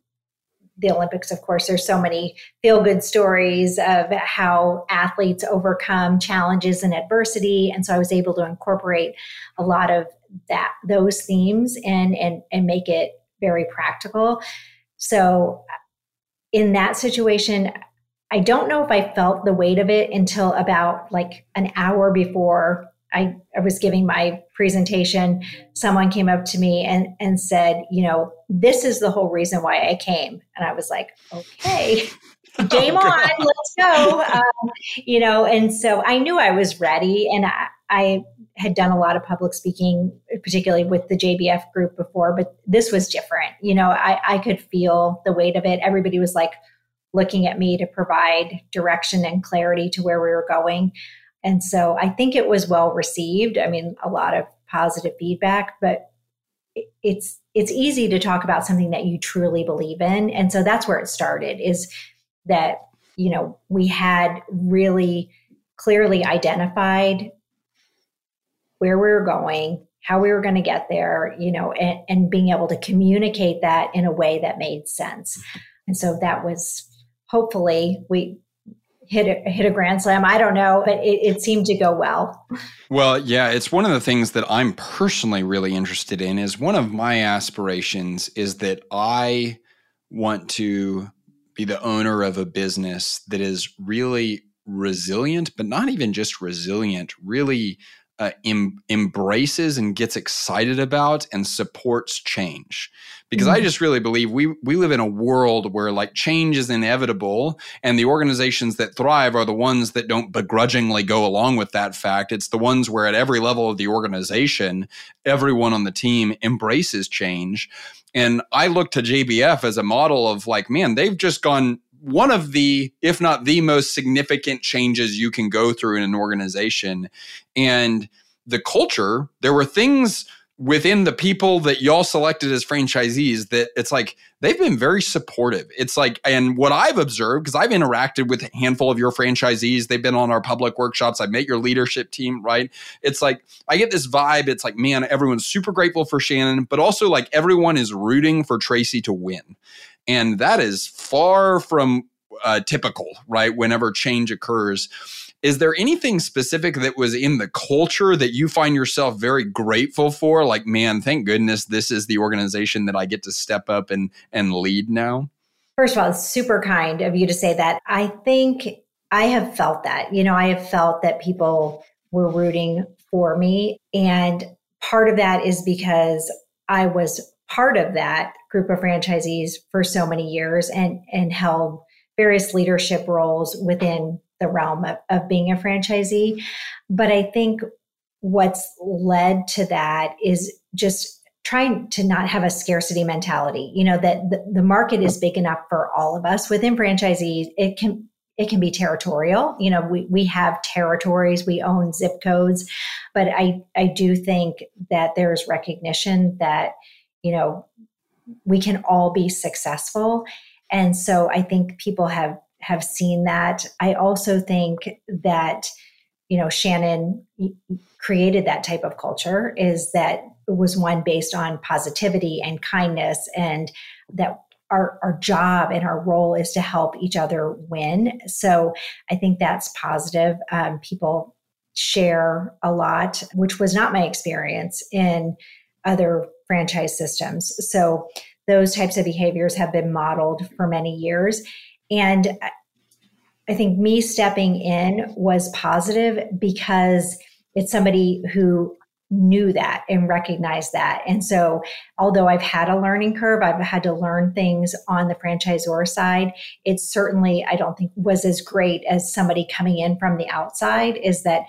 the Olympics, of course, there's so many feel good stories of how athletes overcome challenges and adversity. And so I was able to incorporate a lot of that, those themes and, and, and make it very practical. So in that situation, I don't know if I felt the weight of it until about like an hour before I, I was giving my presentation, someone came up to me and, and said, you know, this is the whole reason why I came. And I was like, okay, game oh, on, let's go. Um, you know, and so I knew I was ready and I, I had done a lot of public speaking, particularly with the JBF group before, but this was different. You know, I, I could feel the weight of it. Everybody was like looking at me to provide direction and clarity to where we were going. And so I think it was well received. I mean, a lot of positive feedback, but it's it's easy to talk about something that you truly believe in and so that's where it started is that you know we had really clearly identified where we were going how we were going to get there you know and, and being able to communicate that in a way that made sense and so that was hopefully we hit a, hit a grand slam. I don't know, but it, it, seemed to go well. Well, yeah, it's one of the things that I'm personally really interested in. Is one of my aspirations is that I want to be the owner of a business that is really resilient, but not even just resilient, really uh, em- embraces and gets excited about and supports change because mm-hmm. I just really believe we we live in a world where like change is inevitable and the organizations that thrive are the ones that don't begrudgingly go along with that fact it's the ones where at every level of the organization everyone on the team embraces change and I look to JBF as a model of like man they've just gone one of the, if not the most significant changes you can go through in an organization. And the culture, there were things within the people that y'all selected as franchisees that it's like they've been very supportive. It's like, and what I've observed, because I've interacted with a handful of your franchisees, they've been on our public workshops, I've met your leadership team, right? It's like, I get this vibe. It's like, man, everyone's super grateful for Shannon, but also like everyone is rooting for Tracy to win. And that is far from uh, typical, right? Whenever change occurs. Is there anything specific that was in the culture that you find yourself very grateful for? Like, man, thank goodness this is the organization that I get to step up and, and lead now? First of all, it's super kind of you to say that. I think I have felt that. You know, I have felt that people were rooting for me. And part of that is because I was part of that group of franchisees for so many years and and held various leadership roles within the realm of, of being a franchisee. But i think what's led to that is just trying to not have a scarcity mentality. You know that the, the market is big enough for all of us within franchisees. It can it can be territorial. You know we, we have territories. We own zip codes. But i i do think that there's recognition that you know we can all be successful. And so i think people have have seen that i also think that you know shannon created that type of culture is that it was one based on positivity and kindness and that our, our job and our role is to help each other win so i think that's positive um, people share a lot which was not my experience in other franchise systems. So those types of behaviors have been modeled for many years. And I think me stepping in was positive because it's somebody who knew that and recognized that. And so, although I've had a learning curve, I've had to learn things on the franchisor side. It certainly, I don't think, was as great as somebody coming in from the outside, is that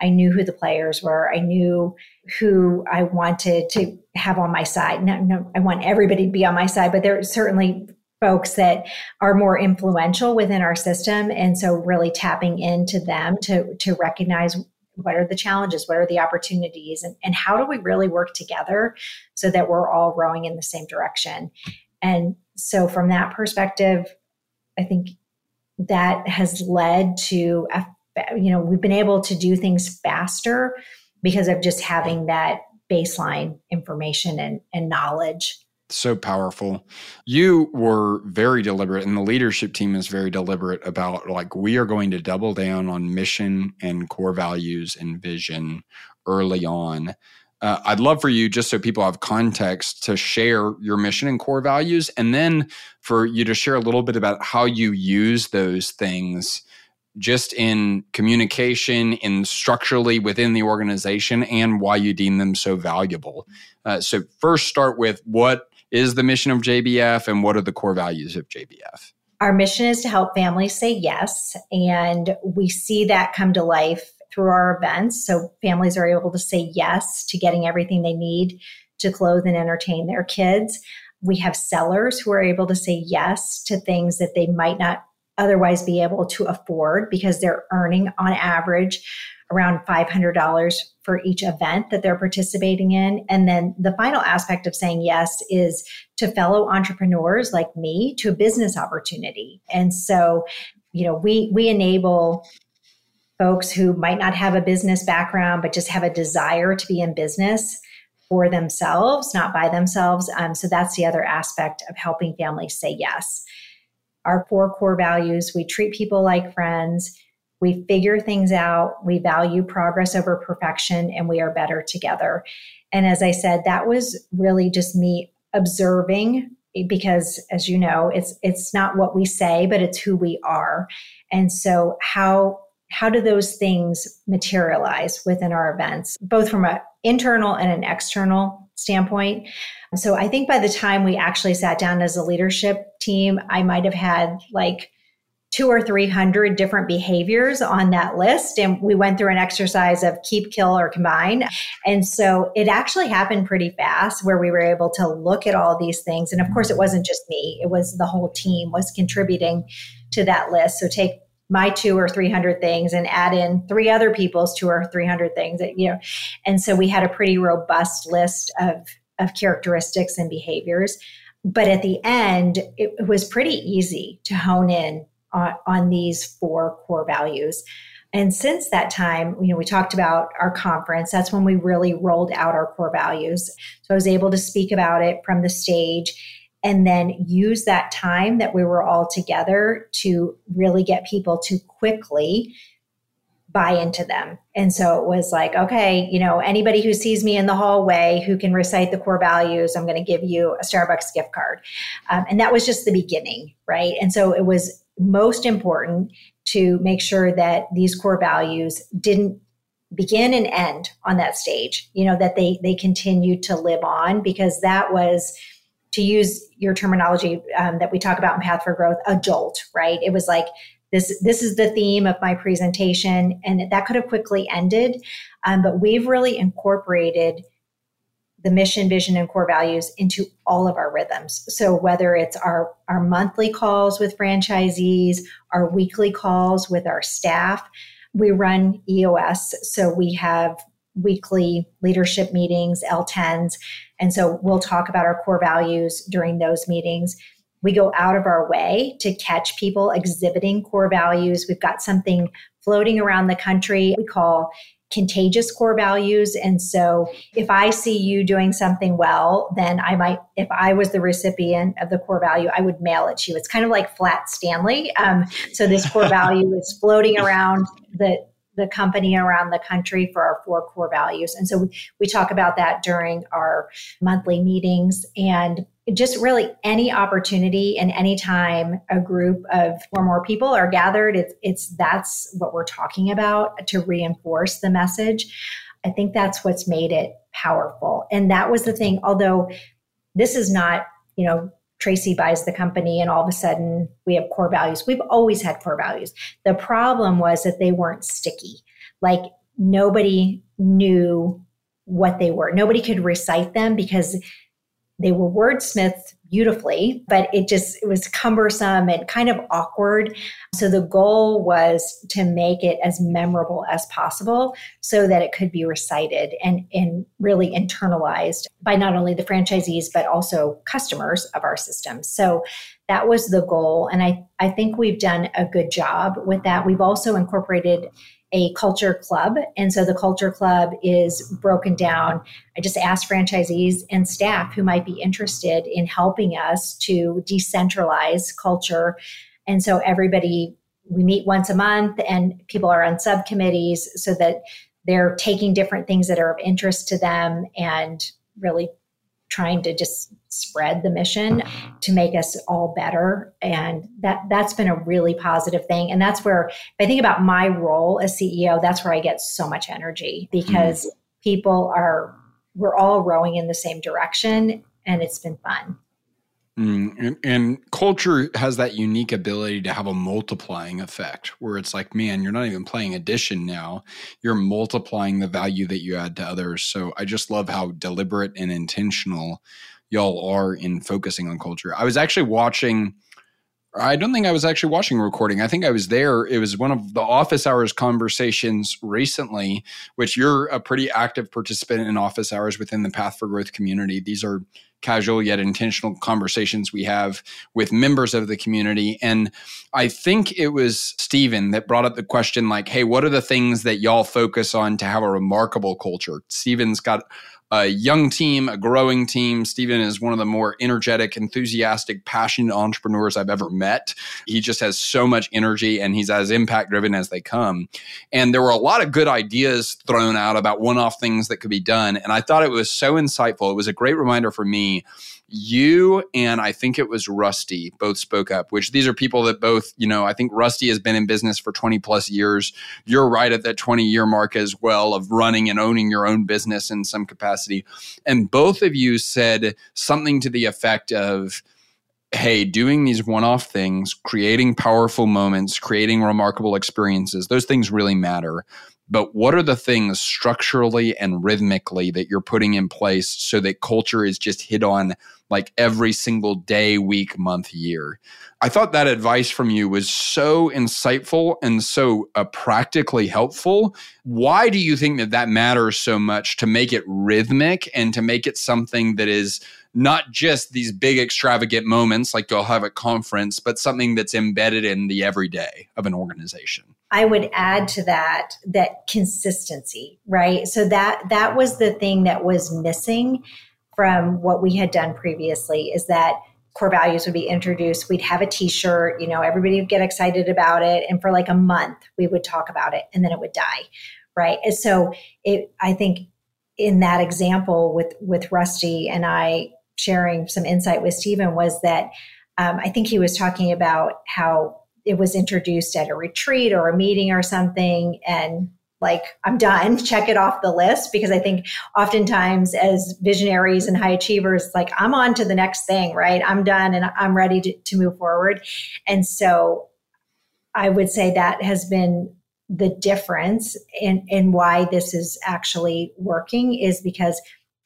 I knew who the players were. I knew who I wanted to have on my side. No, no, I want everybody to be on my side, but there certainly folks that are more influential within our system. And so really tapping into them to, to recognize what are the challenges, what are the opportunities, and, and how do we really work together so that we're all rowing in the same direction. And so from that perspective, I think that has led to a you know we've been able to do things faster because of just having that baseline information and, and knowledge so powerful. You were very deliberate, and the leadership team is very deliberate about like, we are going to double down on mission and core values and vision early on. Uh, I'd love for you, just so people have context, to share your mission and core values, and then for you to share a little bit about how you use those things just in communication, in structurally within the organization, and why you deem them so valuable. Uh, so, first, start with what is the mission of JBF and what are the core values of JBF? Our mission is to help families say yes, and we see that come to life through our events. So, families are able to say yes to getting everything they need to clothe and entertain their kids. We have sellers who are able to say yes to things that they might not otherwise be able to afford because they're earning on average around $500 for each event that they're participating in. And then the final aspect of saying yes is to fellow entrepreneurs like me to a business opportunity. And so, you know, we we enable folks who might not have a business background but just have a desire to be in business for themselves, not by themselves. Um, so that's the other aspect of helping families say yes. Our four core values we treat people like friends, we figure things out, we value progress over perfection, and we are better together. And as I said, that was really just me observing because as you know it's it's not what we say but it's who we are and so how how do those things materialize within our events both from an internal and an external standpoint so i think by the time we actually sat down as a leadership team i might have had like two or three hundred different behaviors on that list and we went through an exercise of keep kill or combine. And so it actually happened pretty fast where we were able to look at all these things. And of course it wasn't just me it was the whole team was contributing to that list. So take my two or 300 things and add in three other people's two or 300 things that, you know and so we had a pretty robust list of of characteristics and behaviors. But at the end it was pretty easy to hone in on, these four core values. And since that time, you know, we talked about our conference. That's when we really rolled out our core values. So I was able to speak about it from the stage and then use that time that we were all together to really get people to quickly buy into them. And so it was like, okay, you know, anybody who sees me in the hallway who can recite the core values, I'm going to give you a Starbucks gift card. Um, and that was just the beginning, right? And so it was most important to make sure that these core values didn't begin and end on that stage you know that they they continued to live on because that was to use your terminology um, that we talk about in path for growth a jolt right? It was like this this is the theme of my presentation and that could have quickly ended um, but we've really incorporated the mission, vision, and core values into all of our rhythms. So whether it's our, our monthly calls with franchisees, our weekly calls with our staff, we run EOS. So we have weekly leadership meetings, L10s. And so we'll talk about our core values during those meetings. We go out of our way to catch people exhibiting core values. We've got something floating around the country we call contagious core values. And so if I see you doing something well, then I might, if I was the recipient of the core value, I would mail it to you. It's kind of like flat Stanley. Um, so this core value is floating around the, the company around the country for our four core values. And so we, we talk about that during our monthly meetings. And just really any opportunity and any time a group of or more people are gathered it's it's that's what we're talking about to reinforce the message. I think that's what's made it powerful. And that was the thing although this is not you know tracy buys the company and all of a sudden we have core values. We've always had core values. The problem was that they weren't sticky. Like nobody knew what they were. Nobody could recite them because they were wordsmithed beautifully, but it just it was cumbersome and kind of awkward. So the goal was to make it as memorable as possible so that it could be recited and, and really internalized by not only the franchisees but also customers of our system. So that was the goal. And I, I think we've done a good job with that. We've also incorporated a culture club. And so the culture club is broken down. I just asked franchisees and staff who might be interested in helping us to decentralize culture. And so everybody, we meet once a month and people are on subcommittees so that they're taking different things that are of interest to them and really trying to just spread the mission to make us all better. And that that's been a really positive thing. And that's where if i think about my role as ceo that's where i get so much energy because mm. people are we're all rowing in the same direction and it's been fun Mm, and, and, culture has that unique ability to have a multiplying effect where it's like, man, you're not even playing addition now. You're multiplying the value that you add to others. So I just love how deliberate and intentional y'all are in focusing on culture. I was actually watching I don't think I was actually watching a recording. I think I was there. It was one of the office hours conversations recently, which you're a pretty active participant in office hours within the Path for Growth community. These are casual yet intentional conversations we have with members of the community. And I think it was Stephen that brought up the question like, hey, what are the things that y'all focus on to have a remarkable culture? Stephen's got a young team, a growing team. Stephen is one of the more energetic, enthusiastic, passionate entrepreneurs I've ever met. He just has so much energy and he's as impact driven as they come. And there were a lot of good ideas thrown out about one off things that could be done. And I thought it was so insightful. It was a great reminder for me you and I think it was Rusty both spoke up, which these are people that both, you know, I think Rusty has been in business for 20 plus years. You're right at that 20 year mark as well of running and owning your own business in some capacity. And both of you said something to the effect of, hey, doing these one off things, creating powerful moments, creating remarkable experiences, those things really matter but what are the things structurally and rhythmically that you're putting in place so that culture is just hit on like every single day, week, month, year? I thought that advice from you was so insightful and so uh, practically helpful. Why do you think that that matters so much to make it rhythmic and to make it something that is not just these big extravagant moments like you'll have at conference, but something that's embedded in the everyday of an organization? I would add to that that consistency, right? So that that was the thing that was missing from what we had done previously is that core values would be introduced. We'd have a t-shirt, you know, everybody would get excited about it and for like a month we would talk about it and then it would die, right? And so it I think in that example with with Rusty and I sharing some insight with Stephen was that um, I think he was talking about how it was introduced at a retreat or a meeting or something and like i'm done check it off the list. Because i think oftentimes as visionaries and high achievers like i'm on to the next thing right? I'm done and i'm ready to, to move forward. And so i would say that has been the difference in, in why this is actually working is because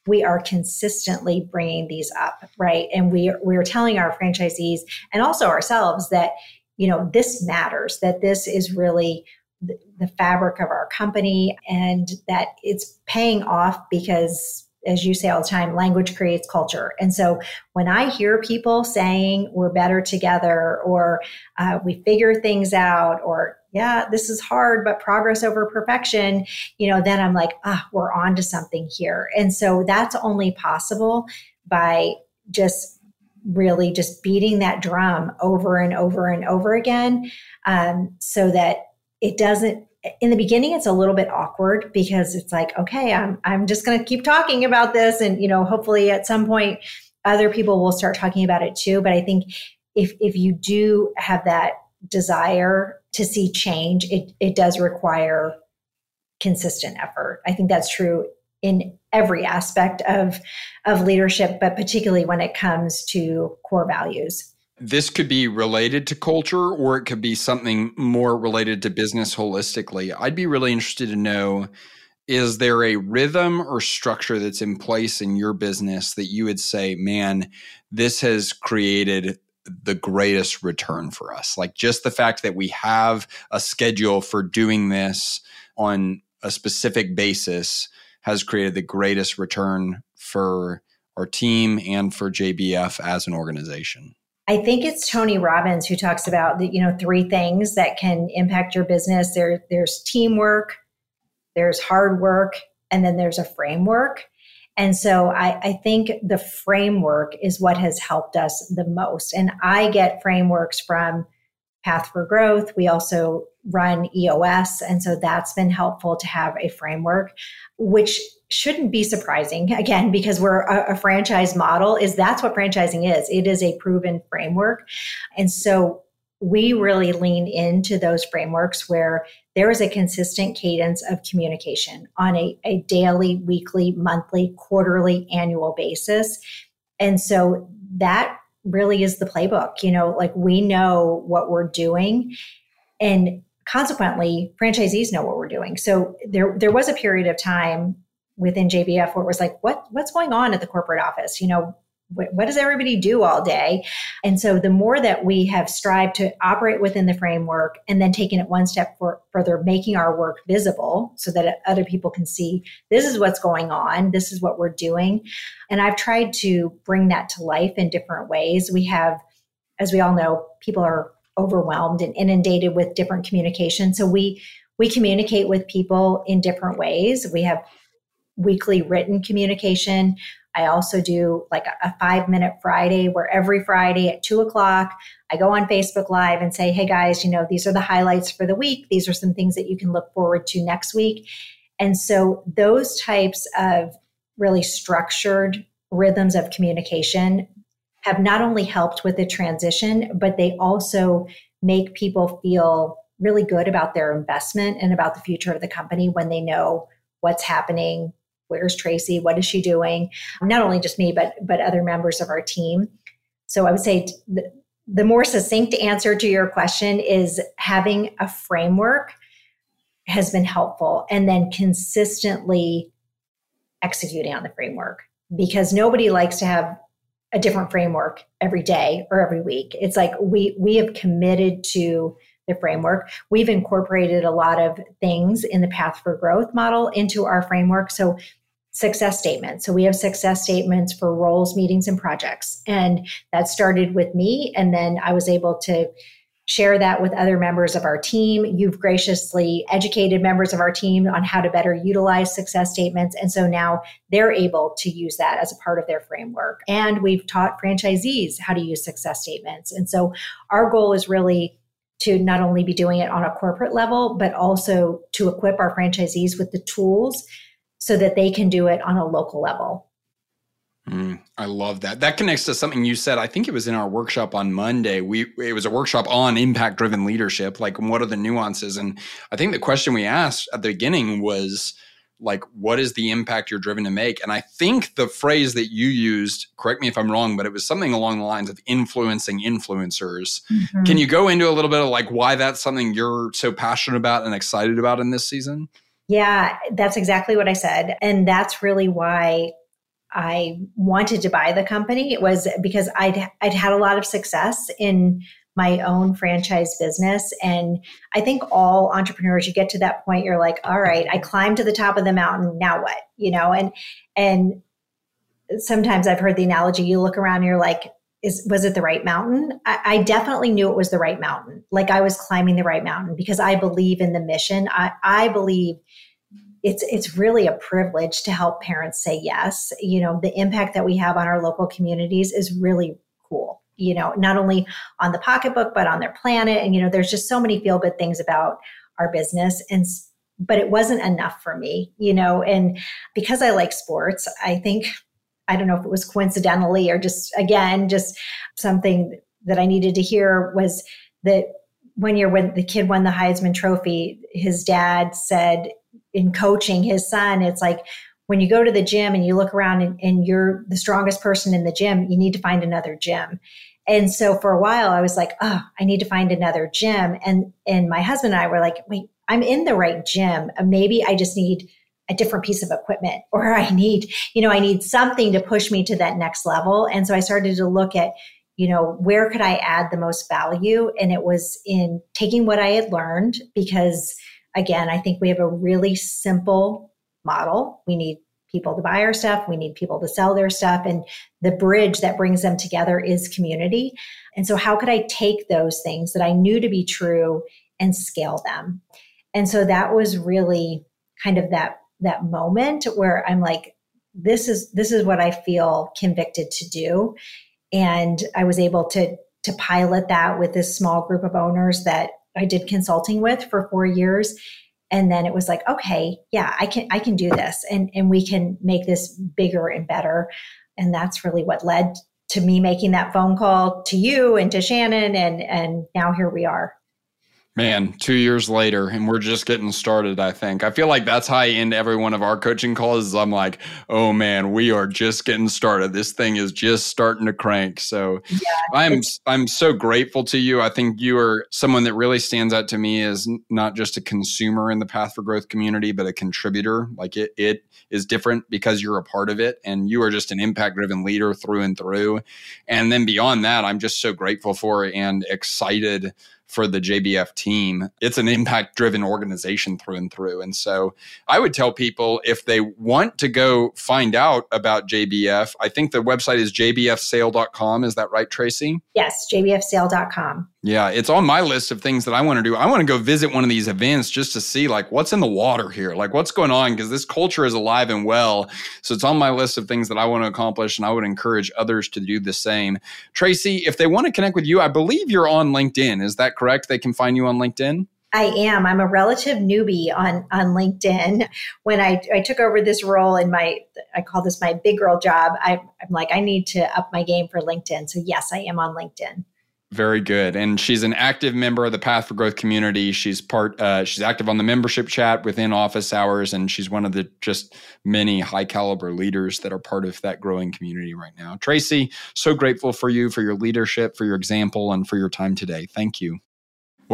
we are consistently bringing these up right and we we're telling our franchisees and also ourselves that you know, this matters, that this is really the, the fabric of our company and that it's paying off because as you say all the time, language creates culture. And so when I hear people saying we're better together or uh, we figure things out or yeah, this is hard, but progress over perfection, you know, then I'm like, ah, we're on to something here. And so that's only possible by just really just beating that drum over and over and over again um, so that it doesn't in the beginning it's a little bit awkward because it's like okay i'm i'm just going to keep talking about this and you know hopefully at some point other people will start talking about it too but i think if if you do have that desire to see change it it does require consistent effort. I think that's true in every aspect of of leadership but particularly when it comes to core values. This could be related to culture or it could be something more related to business holistically. I'd be really interested to know is there a rhythm or structure that's in place in your business that you would say man this has created the greatest return for us like just the fact that we have a schedule for doing this on a specific basis has created the greatest return for our team and for JBF as an organization? I think it's Tony Robbins who talks about the, you know, three things that can impact your business. There, there's teamwork, there's hard work, and then there's a framework. And so I, I think the framework is what has helped us the most. And I get frameworks from Path for Growth. We also run EOS. And so that's been helpful to have a framework, which shouldn't be surprising again because we're a, a, franchise model is that's what franchising is it is a proven framework and so we really lean into those frameworks where there is a consistent cadence of communication on a, a daily weekly monthly quarterly annual basis. And so that really is the playbook you know like we know what we're doing and consequently franchisees know what we're doing. So there there was a period of time within JBF where it was like what what's going on at the corporate office? You know what does everybody do all day? And so the more that we have strived to operate within the framework and then taking it one step for, further, making our work visible so that other people can see this is what's going on, this is what we're doing. And I've tried to bring that to life in different ways. We have, as we all know, people are overwhelmed and inundated with different communication. So we we communicate with people in different ways. We have weekly written communication. I also do like a, five minute Friday where every Friday at two o'clock, I go on Facebook Live and say, hey guys, you know, these are the highlights for the week. These are some things that you can look forward to next week. And so those types of really structured rhythms of communication have not only helped with the transition, but they also make people feel really good about their investment and about the future of the company when they know what's happening where's tracy? What is she doing? Not only just me but but other members of our team. So i would say the, the more succinct answer to your question is having a framework has been helpful and then consistently executing on the framework because nobody likes to have a different framework every day or every week. It's like we we have committed to the framework. We've incorporated a lot of things in the Path for Growth model into our framework. So, success statements. So, we have success statements for roles, meetings, and projects. And that started with me. And then I was able to share that with other members of our team. You've graciously educated members of our team on how to better utilize success statements. And so now they're able to use that as a part of their framework. And we've taught franchisees how to use success statements. And so our goal is really to not only be doing it on a corporate level, but also to equip our franchisees with the tools so that they can do it on a local level. Mm, I love that. That connects to something you said. I think it was in our workshop on Monday. We it was a workshop on impact driven leadership. Like, what are the nuances? And I think the question we asked at the beginning was, like what is the impact you're driven to make? And i think the phrase that you used correct me if i'm wrong but it was something along the lines of influencing influencers. Mm-hmm. can you go into a little bit of like why that's something you're so passionate about and excited about in this season? Yeah that's exactly what i said. And that's really why i wanted to buy the company. It was because i'd i'd had a lot of success in my own franchise business. And I think all entrepreneurs, you get to that point, you're like, all right, I climbed to the top of the mountain. Now what? You know, and, and sometimes I've heard the analogy, you look around, you're like, is, was it the right mountain? I, I, definitely knew it was the right mountain. Like I was climbing the right mountain because I believe in the mission. I, I believe it's it's really a privilege to help parents say yes. You know, the impact that we have on our local communities is really cool you know, not only on the pocketbook, but on their planet. And, you know, there's just so many feel good things about our business. And, but it wasn't enough for me, you know, and because I like sports, I think, I don't know if it was coincidentally or just, again, just something that I needed to hear was that one year when the kid won the Heisman Trophy, his dad said in coaching his son, it's like, when you go to the gym and you look around and, and, you're the strongest person in the gym, you need to find another gym. And so for a while I was like, oh, I need to find another gym. And and my husband and I were like, wait, I'm in the right gym. Maybe I just need a different piece of equipment or I need, you know, I need something to push me to that next level. And so I started to look at, you know, where could I add the most value? And it was in taking what I had learned because again, I think we have a really simple model. We need people to buy our stuff, we need people to sell their stuff. And the bridge that brings them together is community. And so, how could I take those things that I knew to be true and scale them? And so that was really kind of that that moment where I'm like, this is this is what I feel convicted to do. And I was able to to pilot that with this small group of owners that I did consulting with for four years and then it was like okay yeah i can i can do this. And and we can make this bigger and better. And that's really what led to me making that phone call to you and to shannon and and now here we are Man, two years later, and we're just getting started, I think. I feel like that's how I end every one of our coaching calls. is I'm like, oh man, we are just getting started. This thing is just starting to crank. So yeah, I'm I'm so grateful to you. I think you are someone that really stands out to me as not just a consumer in the Path for Growth community, but a contributor. Like it it is different because you're a part of it and you are just an impact driven leader through and through. And then beyond that, I'm just so grateful for and excited for the JBF team. It's an impact driven organization through and through. And so I would tell people if they want to go find out about JBF, I think the website is jbfsale.com. Is that right, Tracy? Yes, jbfsale.com. Yeah, it's on my list of things that I want to do. I want to go visit one of these events just to see like what's in the water here, like what's going on because this culture is alive and well. So it's on my list of things that I want to accomplish and I would encourage others to do the same. Tracy, if they want to connect with you, I believe you're on LinkedIn. Is that correct? They can find you on LinkedIn? I am. I'm a relative newbie on on LinkedIn. When I, I took over this role in my, I call this my big girl job. I, I'm like, I need to up my game for LinkedIn. So yes, I am on LinkedIn. Very good. And she's an active member of the Path for Growth community. She's part uh, she's active on the membership chat within office hours and she's one of the just many high caliber leaders that are part of that growing community right now. Tracy, so grateful for you for your leadership, for your example and for your time today. Thank you.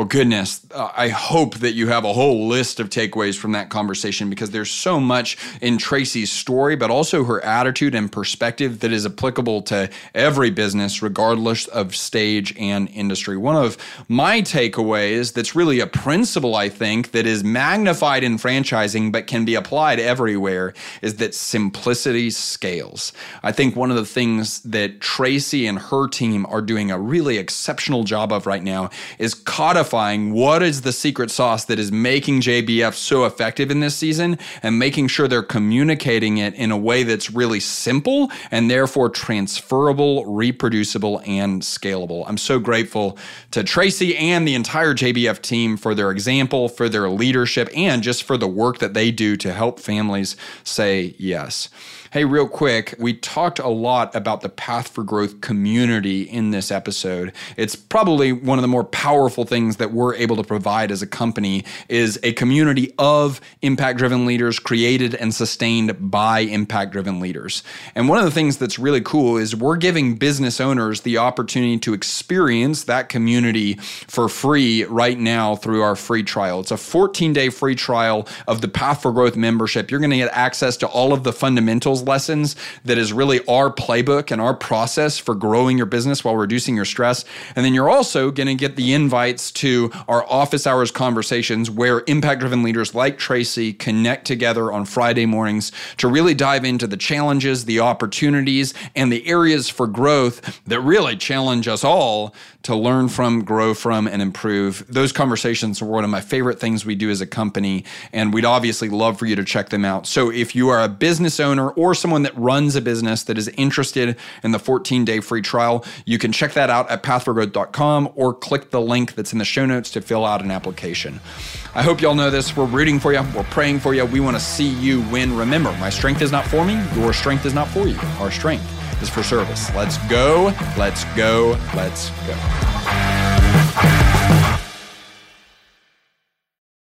Well, goodness, uh, I hope that you have a whole list of takeaways from that conversation because there's so much in Tracy's story, but also her attitude and perspective that is applicable to every business, regardless of stage and industry. One of my takeaways that's really a principle, I think, that is magnified in franchising but can be applied everywhere is that simplicity scales. I think one of the things that Tracy and her team are doing a really exceptional job of right now is caught identifying what is the secret sauce that is making JBF so effective in this season and making sure they're communicating it in a way that's really simple and therefore transferable, reproducible, and scalable. I'm so grateful to Tracy and the entire JBF team for their example, for their leadership, and just for the work that they do to help families say yes. Hey, real quick, we talked a lot about the Path for Growth community in this episode. It's probably one of the more powerful things that we're able to provide as a company is a community of impact-driven leaders created and sustained by impact-driven leaders. And one of the things that's really cool is we're giving business owners the opportunity to experience that community for free right now through our free trial. It's a 14-day free trial of the Path for Growth membership. You're going to get access to all of the fundamentals lessons that is really our playbook and our process for growing your business while reducing your stress. And then you're also going to get the invites to our office hours conversations where impact driven leaders like Tracy connect together on Friday mornings to really dive into the challenges, the opportunities, and the areas for growth that really challenge us all to learn from, grow from, and improve. Those conversations are one of my favorite things we do as a company, and we'd obviously love for you to check them out. So if you are a business owner or someone that runs a business that is interested in the 14 day free trial, you can check that out at pathforgrowth.com or click the link that's in the show notes to fill out an application. I hope y'all know this. We're rooting for you. We're praying for you. We want to see you win. Remember, my strength is not for me. Your strength is not for you. Our strength is for service. Let's go. Let's go. Let's go.